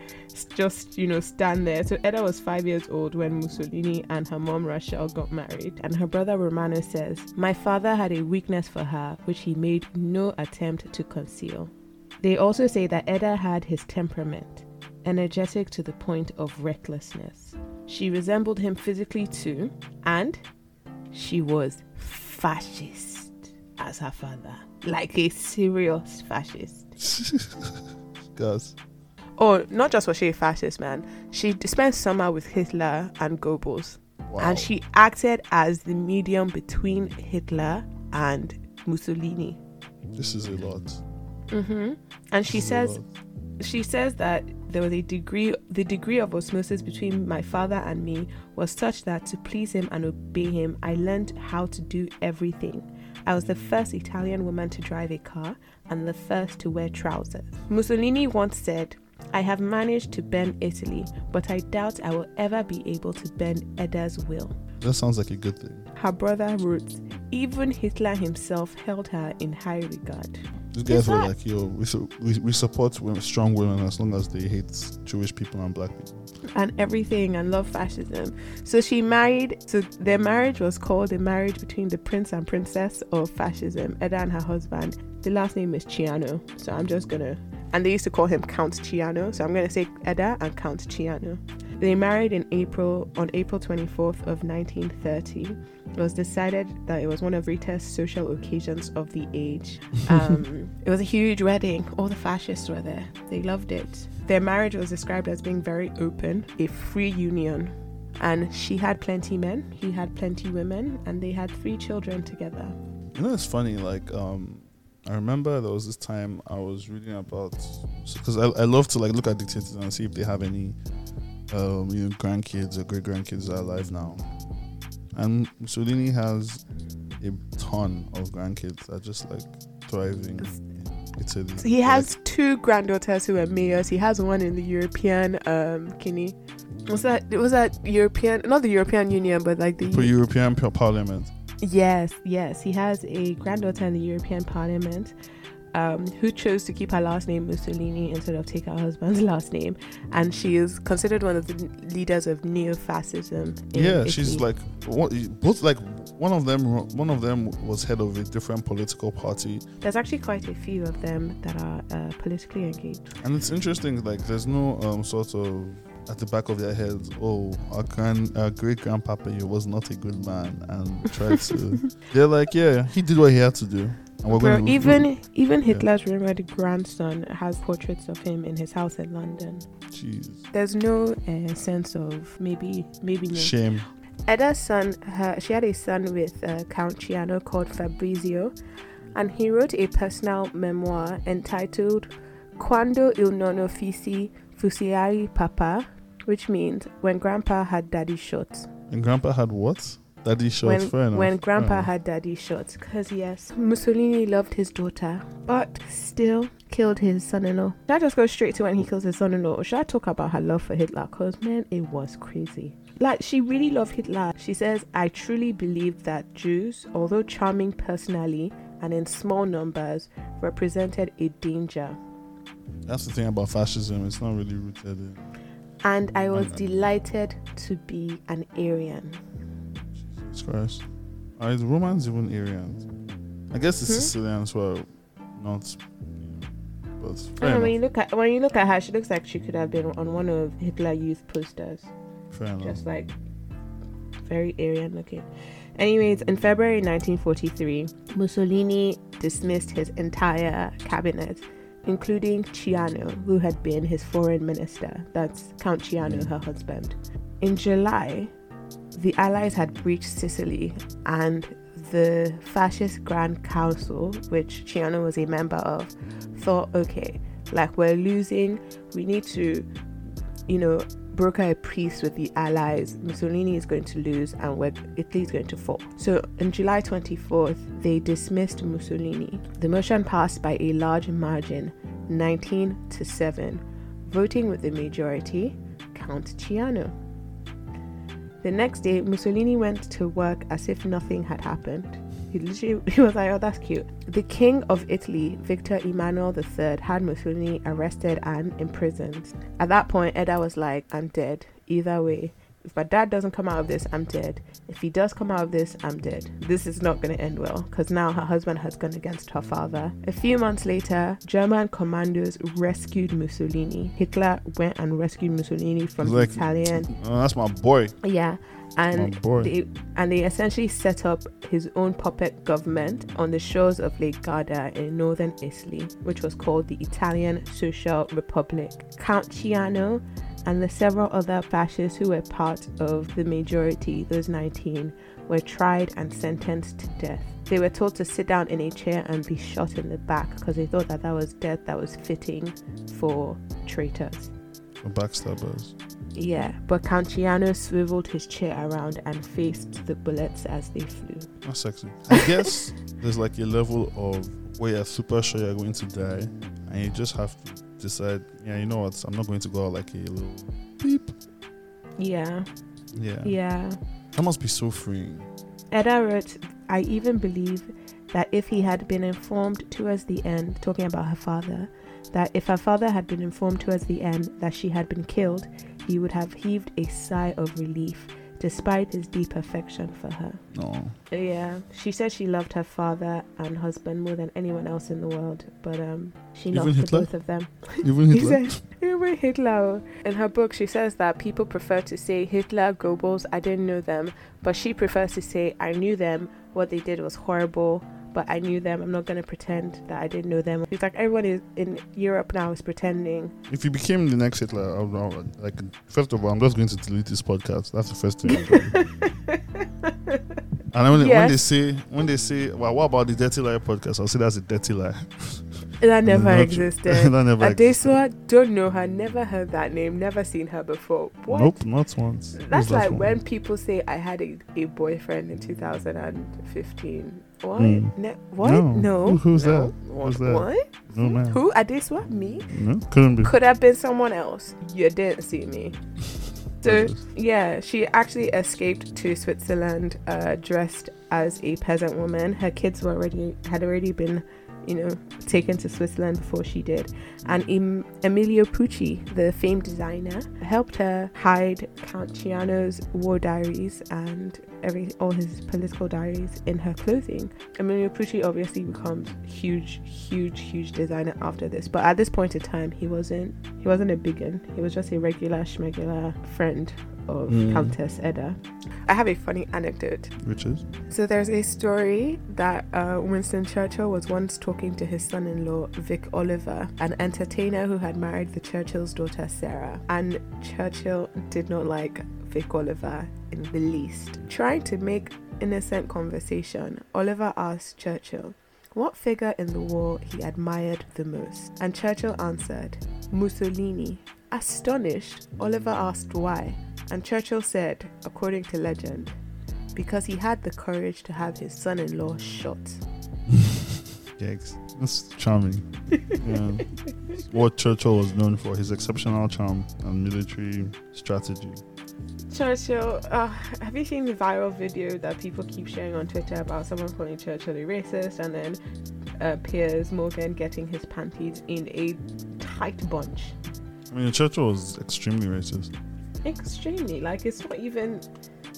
Speaker 1: just you know stand there. So Edda was five years old when Mussolini and her mom Rachel got married, and her brother Romano says, "My father had a weakness for her, which he made no attempt to conceal." They also say that Edda had his temperament, energetic to the point of recklessness. She resembled him physically too, and she was fascist as her father, like a serious fascist.
Speaker 2: Guys.
Speaker 1: Oh, not just was she a fascist, man. She spent summer with Hitler and Goebbels.
Speaker 2: Wow.
Speaker 1: And she acted as the medium between Hitler and Mussolini.
Speaker 2: this is a lot.
Speaker 1: hmm And she says she says that there was a degree the degree of osmosis between my father and me was such that to please him and obey him i learned how to do everything. I was the first italian woman to drive a car and the first to wear trousers. Mussolini once said i have managed to bend italy but i doubt i will ever be able to bend edda's will.
Speaker 2: That sounds like a good thing.
Speaker 1: her brother wrote even hitler himself held her in high regard
Speaker 2: These guys were like, yo, we, su- we, we support women, strong women as long as they hate Jewish people and black people.
Speaker 1: and everything and love fascism. So she married, so their marriage was called the marriage between the prince and princess of fascism, Edda and her husband. The last name is Ciano. So I'm just gonna, and they used to call him Count Ciano. So I'm gonna say Edda and Count Ciano. They married in April, on April 24th of 1930. It was decided that it was one of Rita's social occasions of the age. Um, it was a huge wedding. All the fascists were there. They loved it. Their marriage was described as being very open, a free union. And she had plenty men, he had plenty women, and they had three children together.
Speaker 2: You know, it's funny. Like, um, I remember there was this time I was reading about because I, I love to like look at dictators and see if they have any, um, you know, grandkids or great grandkids that are alive now. And Mussolini has a ton of grandkids that are just like thriving in Italy.
Speaker 1: He has two granddaughters who are mayors. He has one in the European um Kini. Was that was that European not the European Union but like the
Speaker 2: for European Parliament.
Speaker 1: Yes, yes. He has a granddaughter in the European Parliament um, who chose to keep her last name Mussolini instead of take her husband's last name. And she is considered one of the leaders of neo fascism.
Speaker 2: Yeah, she's like what, both like one of them. One of them was head of a different political party,
Speaker 1: There's actually quite a few of them that are uh, politically engaged.
Speaker 2: and it's interesting. Like, there's no um sort of at the back of their heads. Oh, our grand, our great grandpapa was not a good man, and tried to. they're like, yeah, he did what he had to do,
Speaker 1: Bro, even even Hitler's rumored grandson has portraits of him in his house in London.
Speaker 2: Jeez,
Speaker 1: There's no uh, sense of maybe maybe no.
Speaker 2: shame.
Speaker 1: Edda's son, her, she had a son with uh, Count Ciano called Fabrizio, and he wrote a personal memoir entitled Quando il nonno fece fucilare papa, which means when grandpa had daddy shot.
Speaker 2: And grandpa had what? Daddy shot.
Speaker 1: when
Speaker 2: fair enough.
Speaker 1: when grandpa
Speaker 2: enough.
Speaker 1: had daddy shots, because yes, Mussolini loved his daughter, but still killed his son-in-law. Should I just go straight to when he kills his son-in-law, or should I talk about her love for Hitler? Cause man, it was crazy. Like she really loved Hitler. She says, "I truly believe that Jews, although charming personally and in small numbers, represented a danger."
Speaker 2: That's the thing about fascism. It's not really rooted in.
Speaker 1: And I was delighted to be an Aryan.
Speaker 2: Jesus Christ. Are the Romans even Aryans? I guess the
Speaker 1: Hmm?
Speaker 2: Sicilians were not. But
Speaker 1: know, when you look at when you look at her, she looks like she could have been on one of Hitler Youth posters.
Speaker 2: Fair enough.
Speaker 1: just like very Aryan looking. Anyways, in February 1943, Mussolini dismissed his entire cabinet, including Ciano, who had been his foreign minister. That's Count Ciano, her husband. In July, the Allies had breached Sicily, and the fascist Grand Council, which Ciano was a member of, thought, okay, like we're losing, we need to, you know, broker a peace with the Allies. Mussolini is going to lose, and we're, Italy is going to fall. So, on July 24th, they dismissed Mussolini. The motion passed by a large margin, 19 to 7, voting with the majority, Count Ciano. The next day, Mussolini went to work as if nothing had happened. He literally he was like, "Oh, that's cute." The King of Italy, Victor Emmanuel III, had Mussolini arrested and imprisoned. At that point, Edda was like, "I'm dead. Either way, if my dad doesn't come out of this, I'm dead. If he does come out of this, I'm dead. This is not going to end well because now her husband has gone against her father. A few months later, German commandos rescued Mussolini. Hitler went and rescued Mussolini from
Speaker 2: Like-
Speaker 1: the Italian.
Speaker 2: Oh, that's my boy.
Speaker 1: Yeah. And they and they essentially set up his own puppet government on the shores of Lake Garda in northern Italy, which was called the Italian Social Republic. Count Ciano and the several other fascists who were part of the majority, those 19, were tried and sentenced to death. They were told to sit down in a chair and be shot in the back because they thought that that was death that was fitting for traitors.
Speaker 2: For backstabbers.
Speaker 1: Yeah, but Count Ciano swiveled his chair around and faced the bullets as they flew.
Speaker 2: That's sexy. I guess there's like a level of where you're super sure you're going to die, and you just have to decide, yeah, you know what, I'm not going to go out like a little beep.
Speaker 1: Yeah,
Speaker 2: Yeah.
Speaker 1: yeah.
Speaker 2: That must be so freeing.
Speaker 1: Edda wrote, I even believe that if he had been informed towards the end, talking about her father, that if her father had been informed towards the end that she had been killed, he would have heaved a sigh of relief despite his deep affection for her.
Speaker 2: No.
Speaker 1: Yeah, she said she loved her father and husband more than anyone else in the world, but um, she
Speaker 2: Even
Speaker 1: lost both of them.
Speaker 2: Even
Speaker 1: He
Speaker 2: Hitler.
Speaker 1: said, even Hitler. In her book, she says that people prefer to say Hitler, Goebbels, I didn't know them, but she prefers to say I knew them. What they did was horrible, but I knew them. I'm not gonna pretend that I didn't know them. It's like everyone is in Europe now is pretending.
Speaker 2: If you became the next Hitler, I I would- like first of all, I'm just going to delete this podcast. That's the first thing. And when, they, when they say when they say, well, what about the Dirty Lie podcast? I'll say that's a dirty lie.
Speaker 1: That never existed.
Speaker 2: that never existed.
Speaker 1: Adesua, don't know her, never heard that name, never seen her before. What?
Speaker 2: Nope, not once.
Speaker 1: That's
Speaker 2: that
Speaker 1: like when people say I had a, a boyfriend in 2015. What?
Speaker 2: Mm.
Speaker 1: Ne- what?
Speaker 2: No.
Speaker 1: No.
Speaker 2: Who- who's
Speaker 1: no.
Speaker 2: that?
Speaker 1: What?
Speaker 2: Who's that?
Speaker 1: What?
Speaker 2: No man.
Speaker 1: Who? Adesua? Me?
Speaker 2: No, couldn't be.
Speaker 1: Could have been someone else. You didn't see me. So yeah, she actually escaped to Switzerland uh, dressed as a peasant woman. Her kids were already had already been, you know, taken to Switzerland before she did. And em- Emilio Pucci, the famed designer, helped her hide Count Ciano's war diaries and every all his political diaries in her clothing. Emilio Pucci obviously becomes huge, huge, huge designer after this. But at this point in time, he wasn't he wasn't a big one. He was just a regular schmegular friend of
Speaker 2: Mm.
Speaker 1: Countess Edda. I have a funny anecdote.
Speaker 2: Which is?
Speaker 1: So there's a story that uh, Winston Churchill was once talking to his son-in-law Vic Oliver, an entertainer who had married the Churchill's daughter Sarah, and Churchill did not like Vic Oliver in the least. Trying to make innocent conversation, Oliver asked Churchill what figure in the war he admired the most, and Churchill answered Mussolini. Astonished, Oliver asked why, and Churchill said, according to legend, because he had the courage to have his son in law shot.
Speaker 2: Yikes. That's charming. yeah. What Churchill was known for, his exceptional charm and military strategy.
Speaker 1: Churchill, uh, have you seen the viral video that people keep sharing on Twitter about someone calling Churchill a racist and then uh, Piers Morgan getting his panties in a tight bunch?
Speaker 2: I mean, Churchill was extremely racist.
Speaker 1: Extremely. Like, it's not even.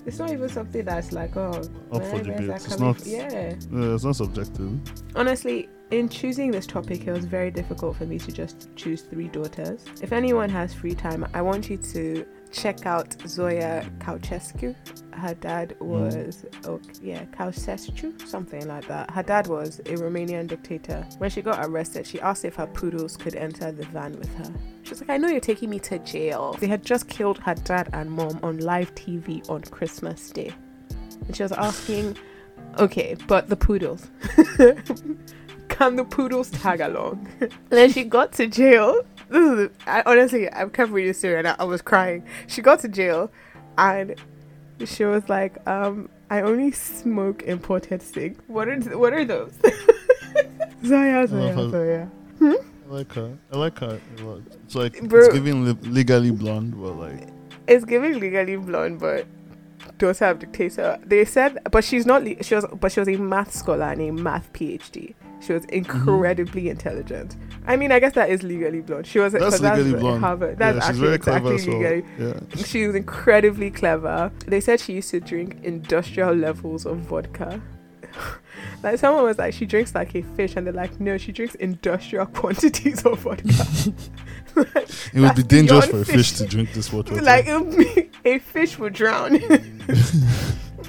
Speaker 1: It's not even something that's like, oh,
Speaker 2: Up
Speaker 1: where-
Speaker 2: for debate.
Speaker 1: that
Speaker 2: It's not-
Speaker 1: Yeah.
Speaker 2: Yeah, it's not subjective.
Speaker 1: Honestly, in choosing this topic, it was very difficult for me to just choose three daughters. If anyone has free time, I want you to check out Zoia Ceausescu. Her dad hmm. was, oh, yeah, Ceausescu, something like that. Her dad was a Romanian dictator. When she got arrested, she asked if her poodles could enter the van with her. She was like, I know you're taking me to jail. They had just killed her dad and mom on live TV on Christmas Day. And she was asking, okay, but the poodles. Can the poodles tag along? and then she got to jail. Is, I, honestly, I kept reading the story and I, I was crying. She got to jail and she was like, um, I only smoke imported cig. What are th- what are those? Zoia,
Speaker 2: love
Speaker 1: Zoia,
Speaker 2: how-
Speaker 1: Zoia.
Speaker 2: I like her. I like her a lot. It's like
Speaker 1: Bro.
Speaker 2: it's giving li- legally blonde, but like
Speaker 1: It's giving legally blonde, but daughter of dictator. They said, but she's not. Le- she was, but she was a math scholar and a math PhD. She was mm-hmm. incredibly intelligent, I mean, I guess that is legally blonde. She was
Speaker 2: That's legally
Speaker 1: what
Speaker 2: blonde.
Speaker 1: Harvard. That's
Speaker 2: yeah, she's
Speaker 1: actually
Speaker 2: very
Speaker 1: exactly
Speaker 2: clever well. Yeah.
Speaker 1: She was incredibly clever. They said she used to drink industrial levels of vodka. like someone was like, she drinks like a fish, and they're like, no, she drinks industrial quantities of vodka. Like,
Speaker 2: It would be dangerous for a fish
Speaker 1: fish.
Speaker 2: to drink this water.
Speaker 1: like it would be- a fish would drown.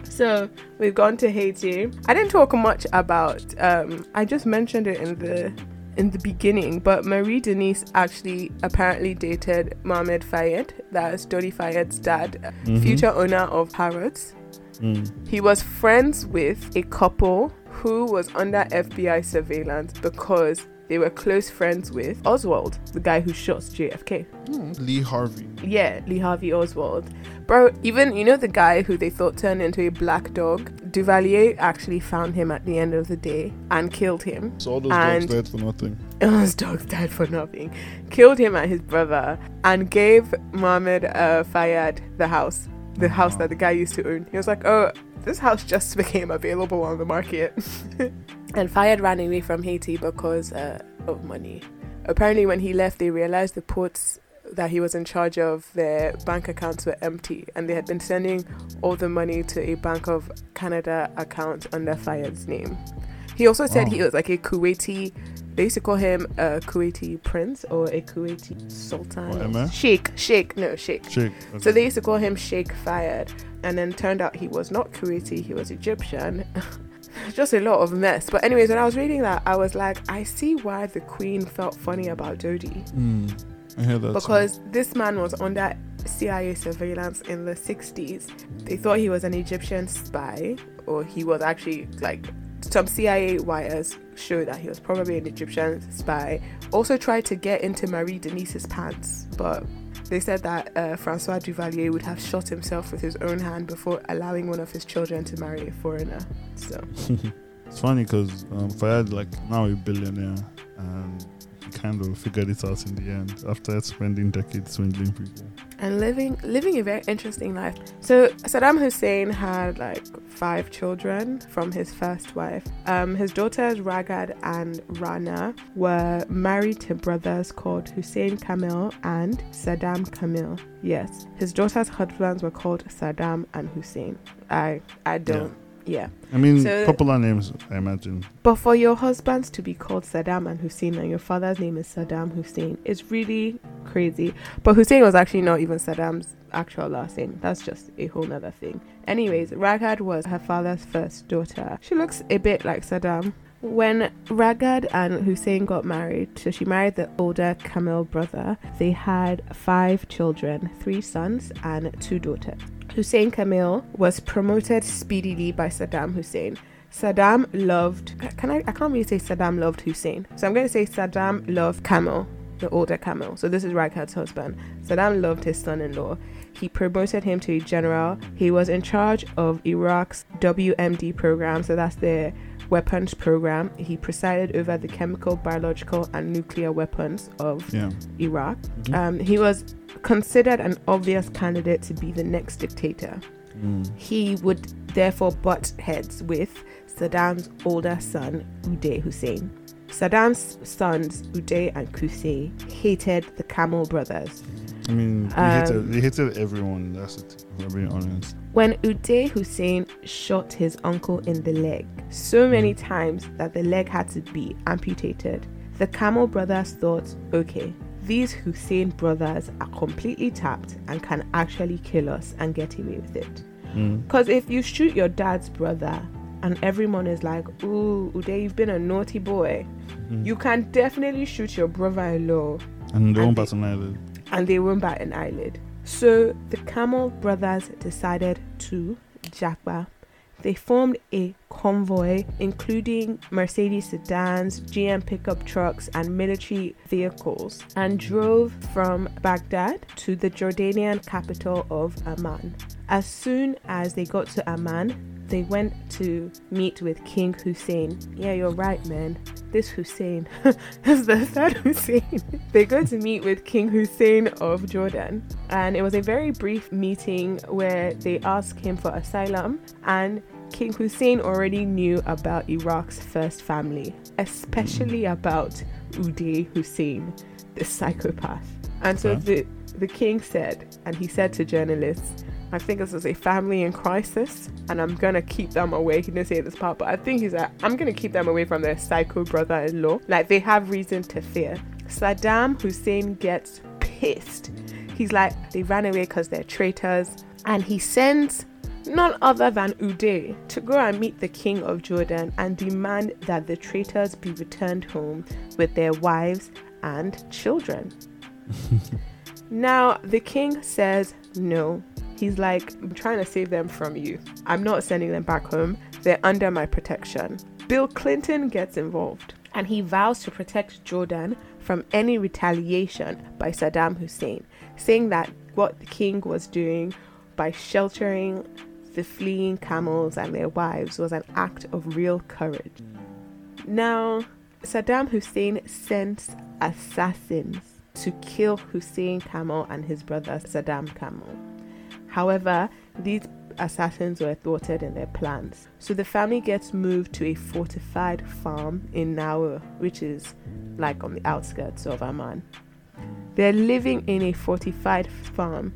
Speaker 1: So we've gone to Haiti. I didn't talk much about. Um, I just mentioned it in the in the beginning, but Marie Denise actually apparently dated Mohamed Fayed, that's Dodi Fayed's dad,
Speaker 2: Mhm.
Speaker 1: future owner of Harrods.
Speaker 2: Mm.
Speaker 1: He was friends with a couple who was under FBI surveillance because they were close friends with Oswald, the guy who shot JFK.
Speaker 2: Mm. Lee Harvey.
Speaker 1: Yeah, Lee Harvey Oswald. Bro, even, you know, the guy who they thought turned into a black dog? Duvalier actually found him at the end of the day and killed him.
Speaker 2: So all those
Speaker 1: And-
Speaker 2: dogs died for nothing.
Speaker 1: His dogs died for nothing. Killed him and his brother and gave Mohammed uh, Fayed the house. The house that the guy used to own. He was like, oh, this house just became available on the market. and Fayed ran away from Haiti because uh, of money. Apparently, when he left, they realized the ports that he was in charge of, their bank accounts were empty, and they had been sending all the money to a Bank of Canada account under Fayed's name. He also said
Speaker 2: Wow.
Speaker 1: he was like a Kuwaiti. They used to call him a Kuwaiti prince or a Kuwaiti sultan. Sheikh, Sheikh, no Sheikh.
Speaker 2: Shake.
Speaker 1: So they used to call him Sheikh Fayed, and then turned out he was not Kuwaiti, he was Egyptian. Just a lot of mess. But anyways, when I was reading that, I was like, I see why the Queen felt funny about Dodi
Speaker 2: Mm. I hear that. too.
Speaker 1: because this man was under CIA surveillance in the 60s. They thought he was an Egyptian spy, or he was actually like some CIA wires show that he was probably an Egyptian spy. Also tried to get into Marie Denise's pants, but they said that uh, Francois Duvalier would have shot himself with his own hand before allowing one of his children to marry a foreigner. So
Speaker 2: it's funny because um, Fayed like now a billionaire and he kind of figured it out in the end after spending decades swindling people.
Speaker 1: And living living a very interesting life. So Saddam Hussein had like five children from his first wife. Um, his daughters Raghad and Rana were married to brothers called Hussein Kamil and Saddam Kamil. Yes, his daughters' husbands were called Saddam and Hussein. I I don't. Yeah.
Speaker 2: I mean,
Speaker 1: So-
Speaker 2: popular names, I imagine.
Speaker 1: But for your husbands to be called Saddam and Hussein and your father's name is Saddam Hussein, it's really crazy. But Hussein was actually not even Saddam's actual last name. That's just a whole nother thing. Anyways, Raghad was her father's first daughter. She looks a bit like Saddam. When Raghad and Hussein got married, so she married the older Kamil brother, they had five children three sons and two daughters. Hussein Kamil was promoted speedily by Saddam Hussein. Saddam loved. Can I? I can't really say Saddam loved Hussein, so I'm going to say Saddam loved Kamil, the older Kamil. So this is Raghad's husband. Saddam loved his son-in-law. He promoted him to a general. He was in charge of Iraq's WMD program, so that's their weapons program. He presided over the chemical, biological, and nuclear weapons of
Speaker 2: Yeah.
Speaker 1: Iraq.
Speaker 2: Mhm.
Speaker 1: Um, he was considered an obvious candidate to be the next dictator.
Speaker 2: Mm.
Speaker 1: He would therefore butt heads with Saddam's older son, Uday Hussein. Saddam's sons, Uday and Qusay, hated the Camel brothers.
Speaker 2: I mean, they,
Speaker 1: Um,
Speaker 2: hated, they hated everyone. That's it. I'm being honest.
Speaker 1: When Uday Hussein shot his uncle in the leg so many times that the leg had to be amputated, the Camel brothers thought, okay, these Hussein brothers are completely tapped and can actually kill us and get away with it.
Speaker 2: Mm.
Speaker 1: Because if you shoot your dad's brother and everyone is like, ooh, Uday, you've been a naughty boy,
Speaker 2: Mm.
Speaker 1: you can definitely shoot your brother in law
Speaker 2: and they won't
Speaker 1: they-
Speaker 2: bat an eyelid.
Speaker 1: And they won't bat an eyelid. So the Camel brothers decided to Japa. They formed a convoy including Mercedes sedans, GM pickup trucks, and military vehicles and drove from Baghdad to the Jordanian capital of Amman. As soon as they got to Amman, they went to meet with King Hussein. Yeah, you're right, man. this Hussein, is the third Hussein. they go to meet with King Hussein of Jordan, and it was a very brief meeting where they ask him for asylum and King Hussein already knew about Iraq's first family, especially about Uday Hussein, the psychopath. And so
Speaker 2: Okay.
Speaker 1: the, the king said, and he said to journalists, I think this is a family in crisis, and I'm gonna keep them away. He didn't say this part, but I think he's like, I'm gonna keep them away from their psycho brother in law. Like, they have reason to fear. Saddam Hussein gets pissed. He's like, they ran away because they're traitors, and he sends none other than Uday to go and meet the king of Jordan and demand that the traitors be returned home with their wives and children. now, the king says no. He's like, I'm trying to save them from you. I'm not sending them back home. They're under my protection. Bill Clinton gets involved and he vows to protect Jordan from any retaliation by Saddam Hussein, saying that what the king was doing by sheltering the fleeing camels and their wives was an act of real courage. Now, Saddam Hussein sends assassins to kill Hussein Camel and his brother Saddam Camel. However, these assassins were thwarted in their plans. So the family gets moved to a fortified farm in Nauru, which is like on the outskirts of Amman. They're living in a fortified farm.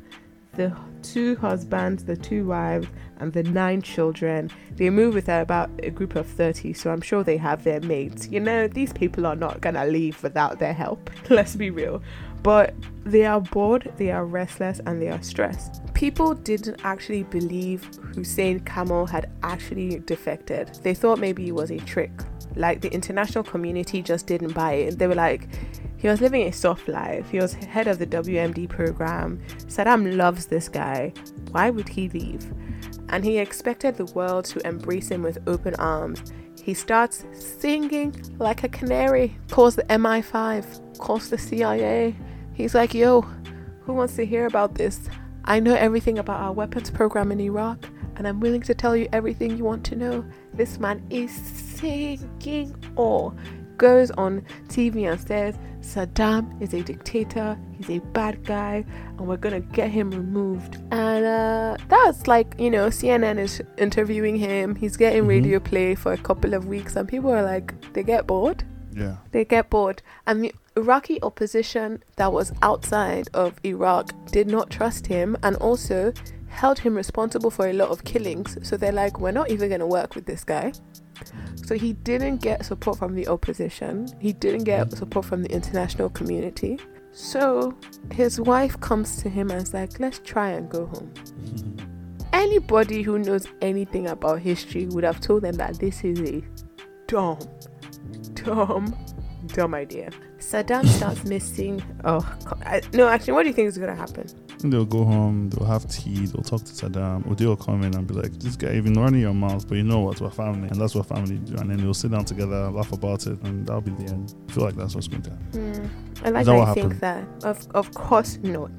Speaker 1: The two husbands, the two wives, and the nine children, they move with about a group of 30, so I'm sure they have their mates. You know, these people are not gonna leave without their help. Let's be real. But they are bored, they are restless, and they are stressed. People didn't actually believe Hussein Camel had actually defected. They thought maybe it was a trick. Like the international community just didn't buy it. They were like, he was living a soft life. He was head of the WMD program. Saddam loves this guy. Why would he leave? And he expected the world to embrace him with open arms. He starts singing like a canary, calls the MI5, calls the CIA. He's like, yo, who wants to hear about this? I know everything about our weapons program in Iraq, and I'm willing to tell you everything you want to know. This man is singing or goes on TV and says Saddam is a dictator, he's a bad guy, and we're gonna get him removed. And uh, that's like, you know, CNN is interviewing him, he's getting
Speaker 2: Mhm.
Speaker 1: radio play for a couple of weeks, and people are like, they get bored
Speaker 2: Yeah.
Speaker 1: they get bored. And the Iraqi opposition that was outside of Iraq did not trust him and also held him responsible for a lot of killings. So they're like, we're not even going to work with this guy. So he didn't get support from the opposition, he didn't get support from the international community. So his wife comes to him and is like, let's try and go home. Anybody who knows anything about history would have told them that this is a dumb, dumb, dumb idea. Saddam starts missing. Oh, I, no, actually, what do you think is going to happen?
Speaker 2: They'll go home, they'll have tea, they'll talk to Saddam, or they'll come in and be like, This guy, you've running your mouth, but you know what, we're family, and that's what family do. And then they'll sit down together, laugh about it, and that'll be the end. I feel like that's what's going to happen.
Speaker 1: Hmm. I like
Speaker 2: that
Speaker 1: how
Speaker 2: what
Speaker 1: you think that. Of, of course not.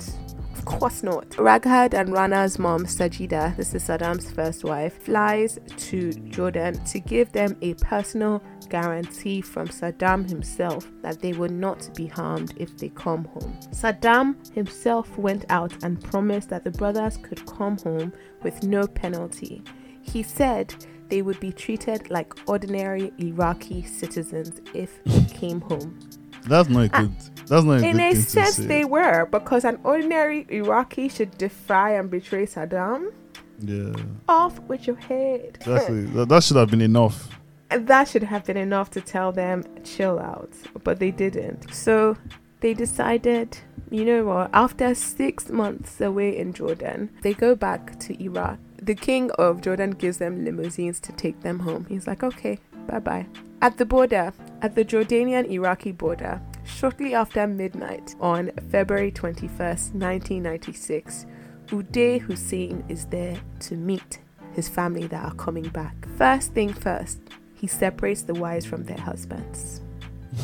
Speaker 1: Of course not. Raghad and Rana's mom, Sajida, this is Saddam's first wife, flies to Jordan to give them a personal guarantee from Saddam himself that they would not be harmed if they come home. Saddam himself went out and promised that the brothers could come home with no penalty. He said they would be treated like ordinary Iraqi citizens if they came home.
Speaker 2: That's not good. That's not
Speaker 1: In a sense, they were because an ordinary Iraqi should defy and betray Saddam.
Speaker 2: yeah,
Speaker 1: Off with your head.
Speaker 2: exactly. that, that should have been enough.
Speaker 1: That should have been enough to tell them chill out, but they didn't. So they decided, you know what? After six months away in Jordan, they go back to Iraq. The king of Jordan gives them limousines to take them home. He's like, okay, bye bye. At the border, at the Jordanian Iraqi border, shortly after midnight on February 21st, 1996, Uday Hussein is there to meet his family that are coming back. First thing first, he separates the wives from their husbands.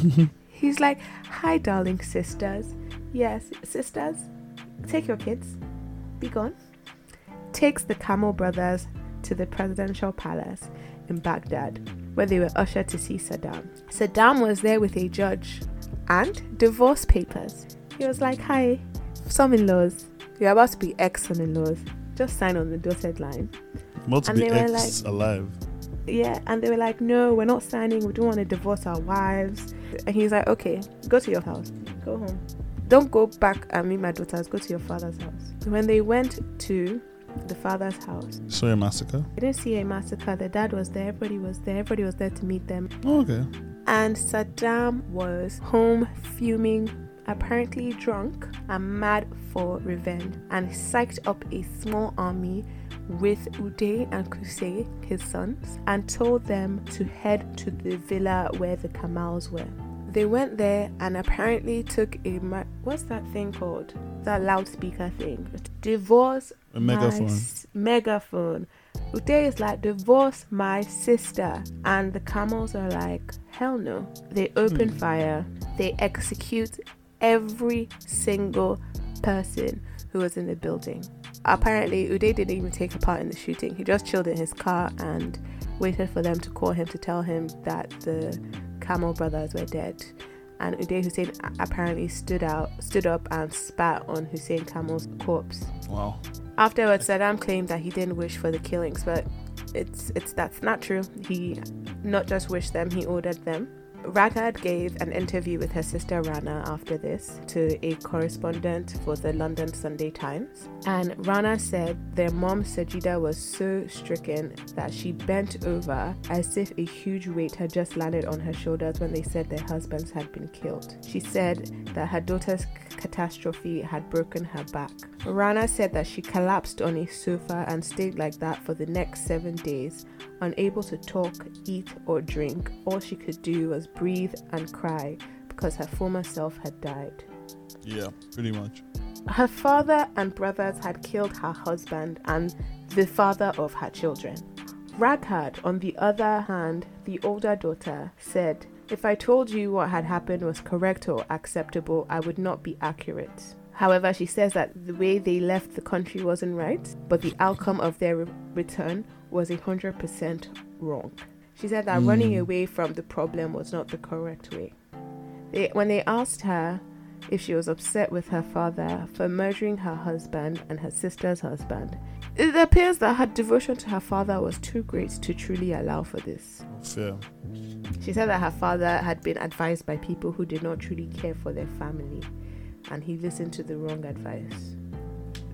Speaker 1: He's like, Hi, darling sisters. Yes, sisters, take your kids, be gone. Takes the Camel brothers to the presidential palace in Baghdad. Where they were ushered to see Saddam. Saddam was there with a judge and divorce papers. He was like, Hi, son in laws, you're about to be ex son in laws. Just sign on the dotted line.
Speaker 2: Multiple
Speaker 1: And they were
Speaker 2: ex alive.
Speaker 1: Yeah, and they were like, No, we're not signing. We don't want to divorce our wives. And he's like, Okay, go to your house. Go home. Don't go back and meet my daughters. Go to your father's house. When they went to the father's house,
Speaker 2: So a massacre.
Speaker 1: they didn't see a massacre. The dad was there. Everybody was there. Everybody was there to meet them.
Speaker 2: Oh, okay.
Speaker 1: And Saddam was home fuming, apparently drunk and mad for revenge, and psyched up a small army with Uday and Qusay, his sons, and told them to head to the villa where the Kamals were. They went there and apparently took a ma- what's that thing called? That loudspeaker thing. Divorce
Speaker 2: A megaphone.
Speaker 1: my s- megaphone. Uday is like, divorce my sister. And the camels are like, hell no. They open
Speaker 2: Hmm.
Speaker 1: fire. They execute every single person who was in the building. Apparently, Uday didn't even take a part in the shooting. He just chilled in his car and waited for them to call him to tell him that the Camel brothers were dead. And Uday Hussein apparently stood out, stood up and spat on Hussein Camel's corpse.
Speaker 2: Wow.
Speaker 1: Afterwards, Saddam claimed that he didn't wish for the killings, but it's it's that's not true. He not just wished them, he ordered them. Raghad gave an interview with her sister Rana after this to a correspondent for the London Sunday Times. And Rana said their mom Sajida was so stricken that she bent over as if a huge weight had just landed on her shoulders when they said their husbands had been killed. She said that her daughter's catastrophe had broken her back. Rana said that she collapsed on a sofa and stayed like that for the next seven days, unable to talk, eat, or drink. All she could do was breathe and cry because her former self had died.
Speaker 2: Yeah, pretty much.
Speaker 1: Her father and brothers had killed her husband and the father of her children. Raghad, on the other hand, the older daughter, said, If I told you what had happened was correct or acceptable, I would not be accurate. However, she says that the way they left the country wasn't right, but the outcome of their re- return was 100% wrong. She said that
Speaker 2: Mm.
Speaker 1: running away from the problem was not the correct way. They, when they asked her if she was upset with her father for murdering her husband and her sister's husband, it appears that her devotion to her father was too great to truly allow for this.
Speaker 2: Fair.
Speaker 1: She said that her father had been advised by people who did not truly care for their family, and he listened to the wrong advice.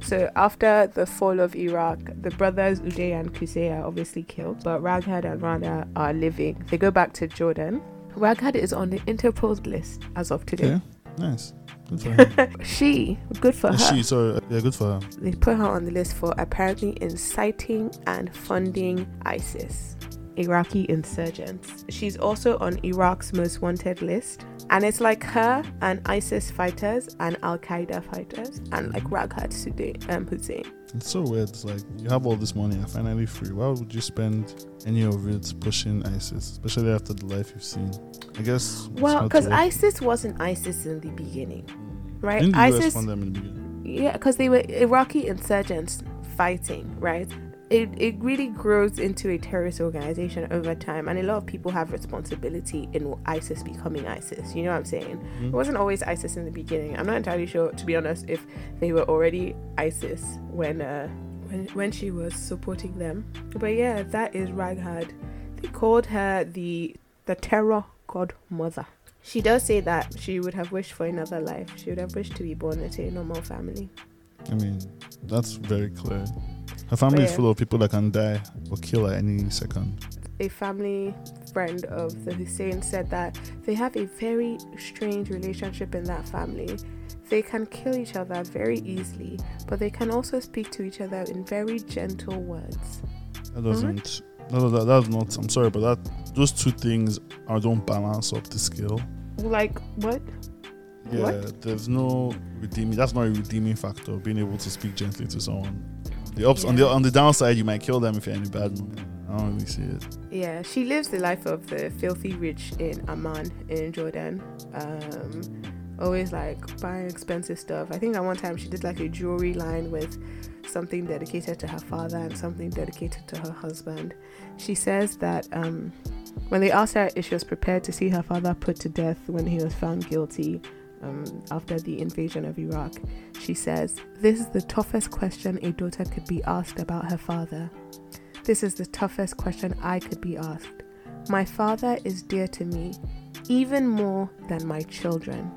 Speaker 1: So after the fall of Iraq, the brothers Uday and Qusay are obviously killed, but Raghad and Rana are living. They go back to Jordan. Raghad is on the Interpol list as of today.
Speaker 2: Nice. Good for her.
Speaker 1: She, good for
Speaker 2: Uh,
Speaker 1: her.
Speaker 2: she, sorry. Yeah, good for her.
Speaker 1: They put her on the list for apparently inciting and funding ISIS, Iraqi insurgents. She's also on Iraq's most wanted list. And it's like her and ISIS fighters and Al Qaeda fighters and like Raghad Sude- um, Hussein.
Speaker 2: It's so weird. It's like you have all this money and finally free. Why would you spend any of it pushing ISIS, especially after the life you've seen? I guess.
Speaker 1: Well, because. ISIS wasn't ISIS in the beginning, right?
Speaker 2: Didn't the US
Speaker 1: ISIS,
Speaker 2: fund them in the beginning?
Speaker 1: yeah, because they were Iraqi insurgents fighting, right? It, it really grows into a terrorist organization over time, and a lot of people have responsibility in ISIS becoming ISIS. You know what I'm saying?
Speaker 2: Mhm.
Speaker 1: It wasn't always ISIS in the beginning. I'm not entirely sure, to be honest, if they were already ISIS when uh, when when she was supporting them. But yeah, that is Raghad. They called her the the terror godmother. She does say that she would have wished for another life. She would have wished to be born into a normal family.
Speaker 2: I mean, that's very clear. Her family is
Speaker 1: Yeah.
Speaker 2: full of people that can die or kill at any second.
Speaker 1: a family friend of the Hussein said that they have a very strange relationship in that family. They can kill each other very easily, but they can also speak to each other in very gentle words.
Speaker 2: That doesn't. No, that, that's not. I'm sorry, but that those two things are don't balance up the scale.
Speaker 1: Like what?
Speaker 2: Yeah,
Speaker 1: What?
Speaker 2: there's no redeeming. That's not a redeeming factor. Being able to speak gently to someone. The ups on the on the downside, you might kill them if you're in a bad mood. I don't really see it.
Speaker 1: Yeah, she lives the life of the filthy rich in Amman in Jordan. Um, always like buying expensive stuff. I think at one time she did like a jewelry line with something dedicated to her father and something dedicated to her husband. She says that um, When they asked her if she was prepared to see her father put to death when he was found guilty um, after the invasion of Iraq, she says, This is the toughest question a daughter could be asked about her father. This is the toughest question I could be asked. My father is dear to me, even more than my children.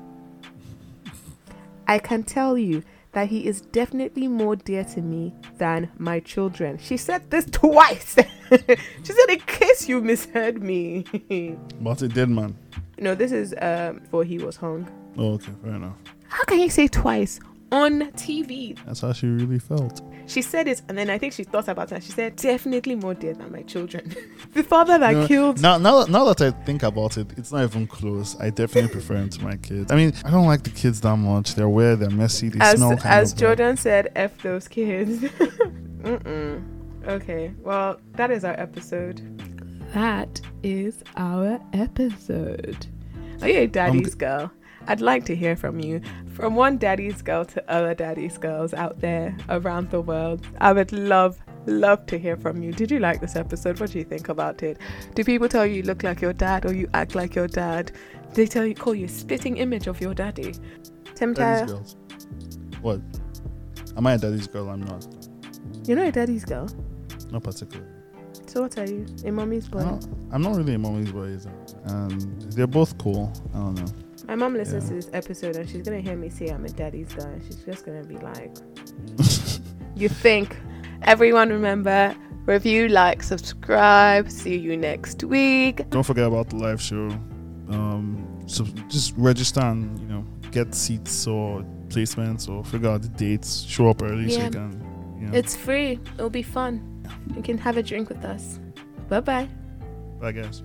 Speaker 1: I can tell you that he is definitely more dear to me than my children. She said this twice. she said, in case you misheard me.
Speaker 2: But a dead man.
Speaker 1: no, this is um, before he was hung.
Speaker 2: Oh, okay, fair enough.
Speaker 1: How can you say twice on TV?
Speaker 2: That's how she really felt.
Speaker 1: She said it, and then I think she thought about it. And she said, definitely more dear than my children. the father that
Speaker 2: You know,
Speaker 1: killed.
Speaker 2: Now, now, now that I think about it, it's not even close. I definitely prefer him to my kids. I mean, I don't like the kids that much. They're weird. They're messy. They
Speaker 1: as
Speaker 2: smell kind
Speaker 1: as
Speaker 2: of bad.
Speaker 1: Jordan said, "F those kids." Mm-mm. Okay, well, that is our episode. That is our episode. Are you a daddy's girl? I'd like to hear from you. From one daddy's girl to other daddy's girls out there around the world. I would love, love to hear from you. Did you like this episode? What do you think about it? Do people tell you you look like your dad or you act like your dad? Do They tell you call you a spitting image of your daddy. Tim
Speaker 2: Daddy's
Speaker 1: Tyler,
Speaker 2: girls. What? Am I a daddy's girl? I'm not.
Speaker 1: you're not a daddy's girl.
Speaker 2: Not particularly.
Speaker 1: So what are you? A mommy's boy?
Speaker 2: I don't- I'm not really a mommy's boy either. And they're both cool. I don't know.
Speaker 1: My mom listens
Speaker 2: Yeah.
Speaker 1: to this episode and she's gonna hear me say I'm a daddy's guy. She's just gonna be like, "You think?" Everyone, remember review, like, subscribe. See you next week.
Speaker 2: don't forget about the live show. Um, so just register and you know get seats or placements or figure out the dates. Show up early so you can. You know,
Speaker 1: It's free. It'll be fun. You can have a drink with us. Bye bye.
Speaker 2: Bye guess.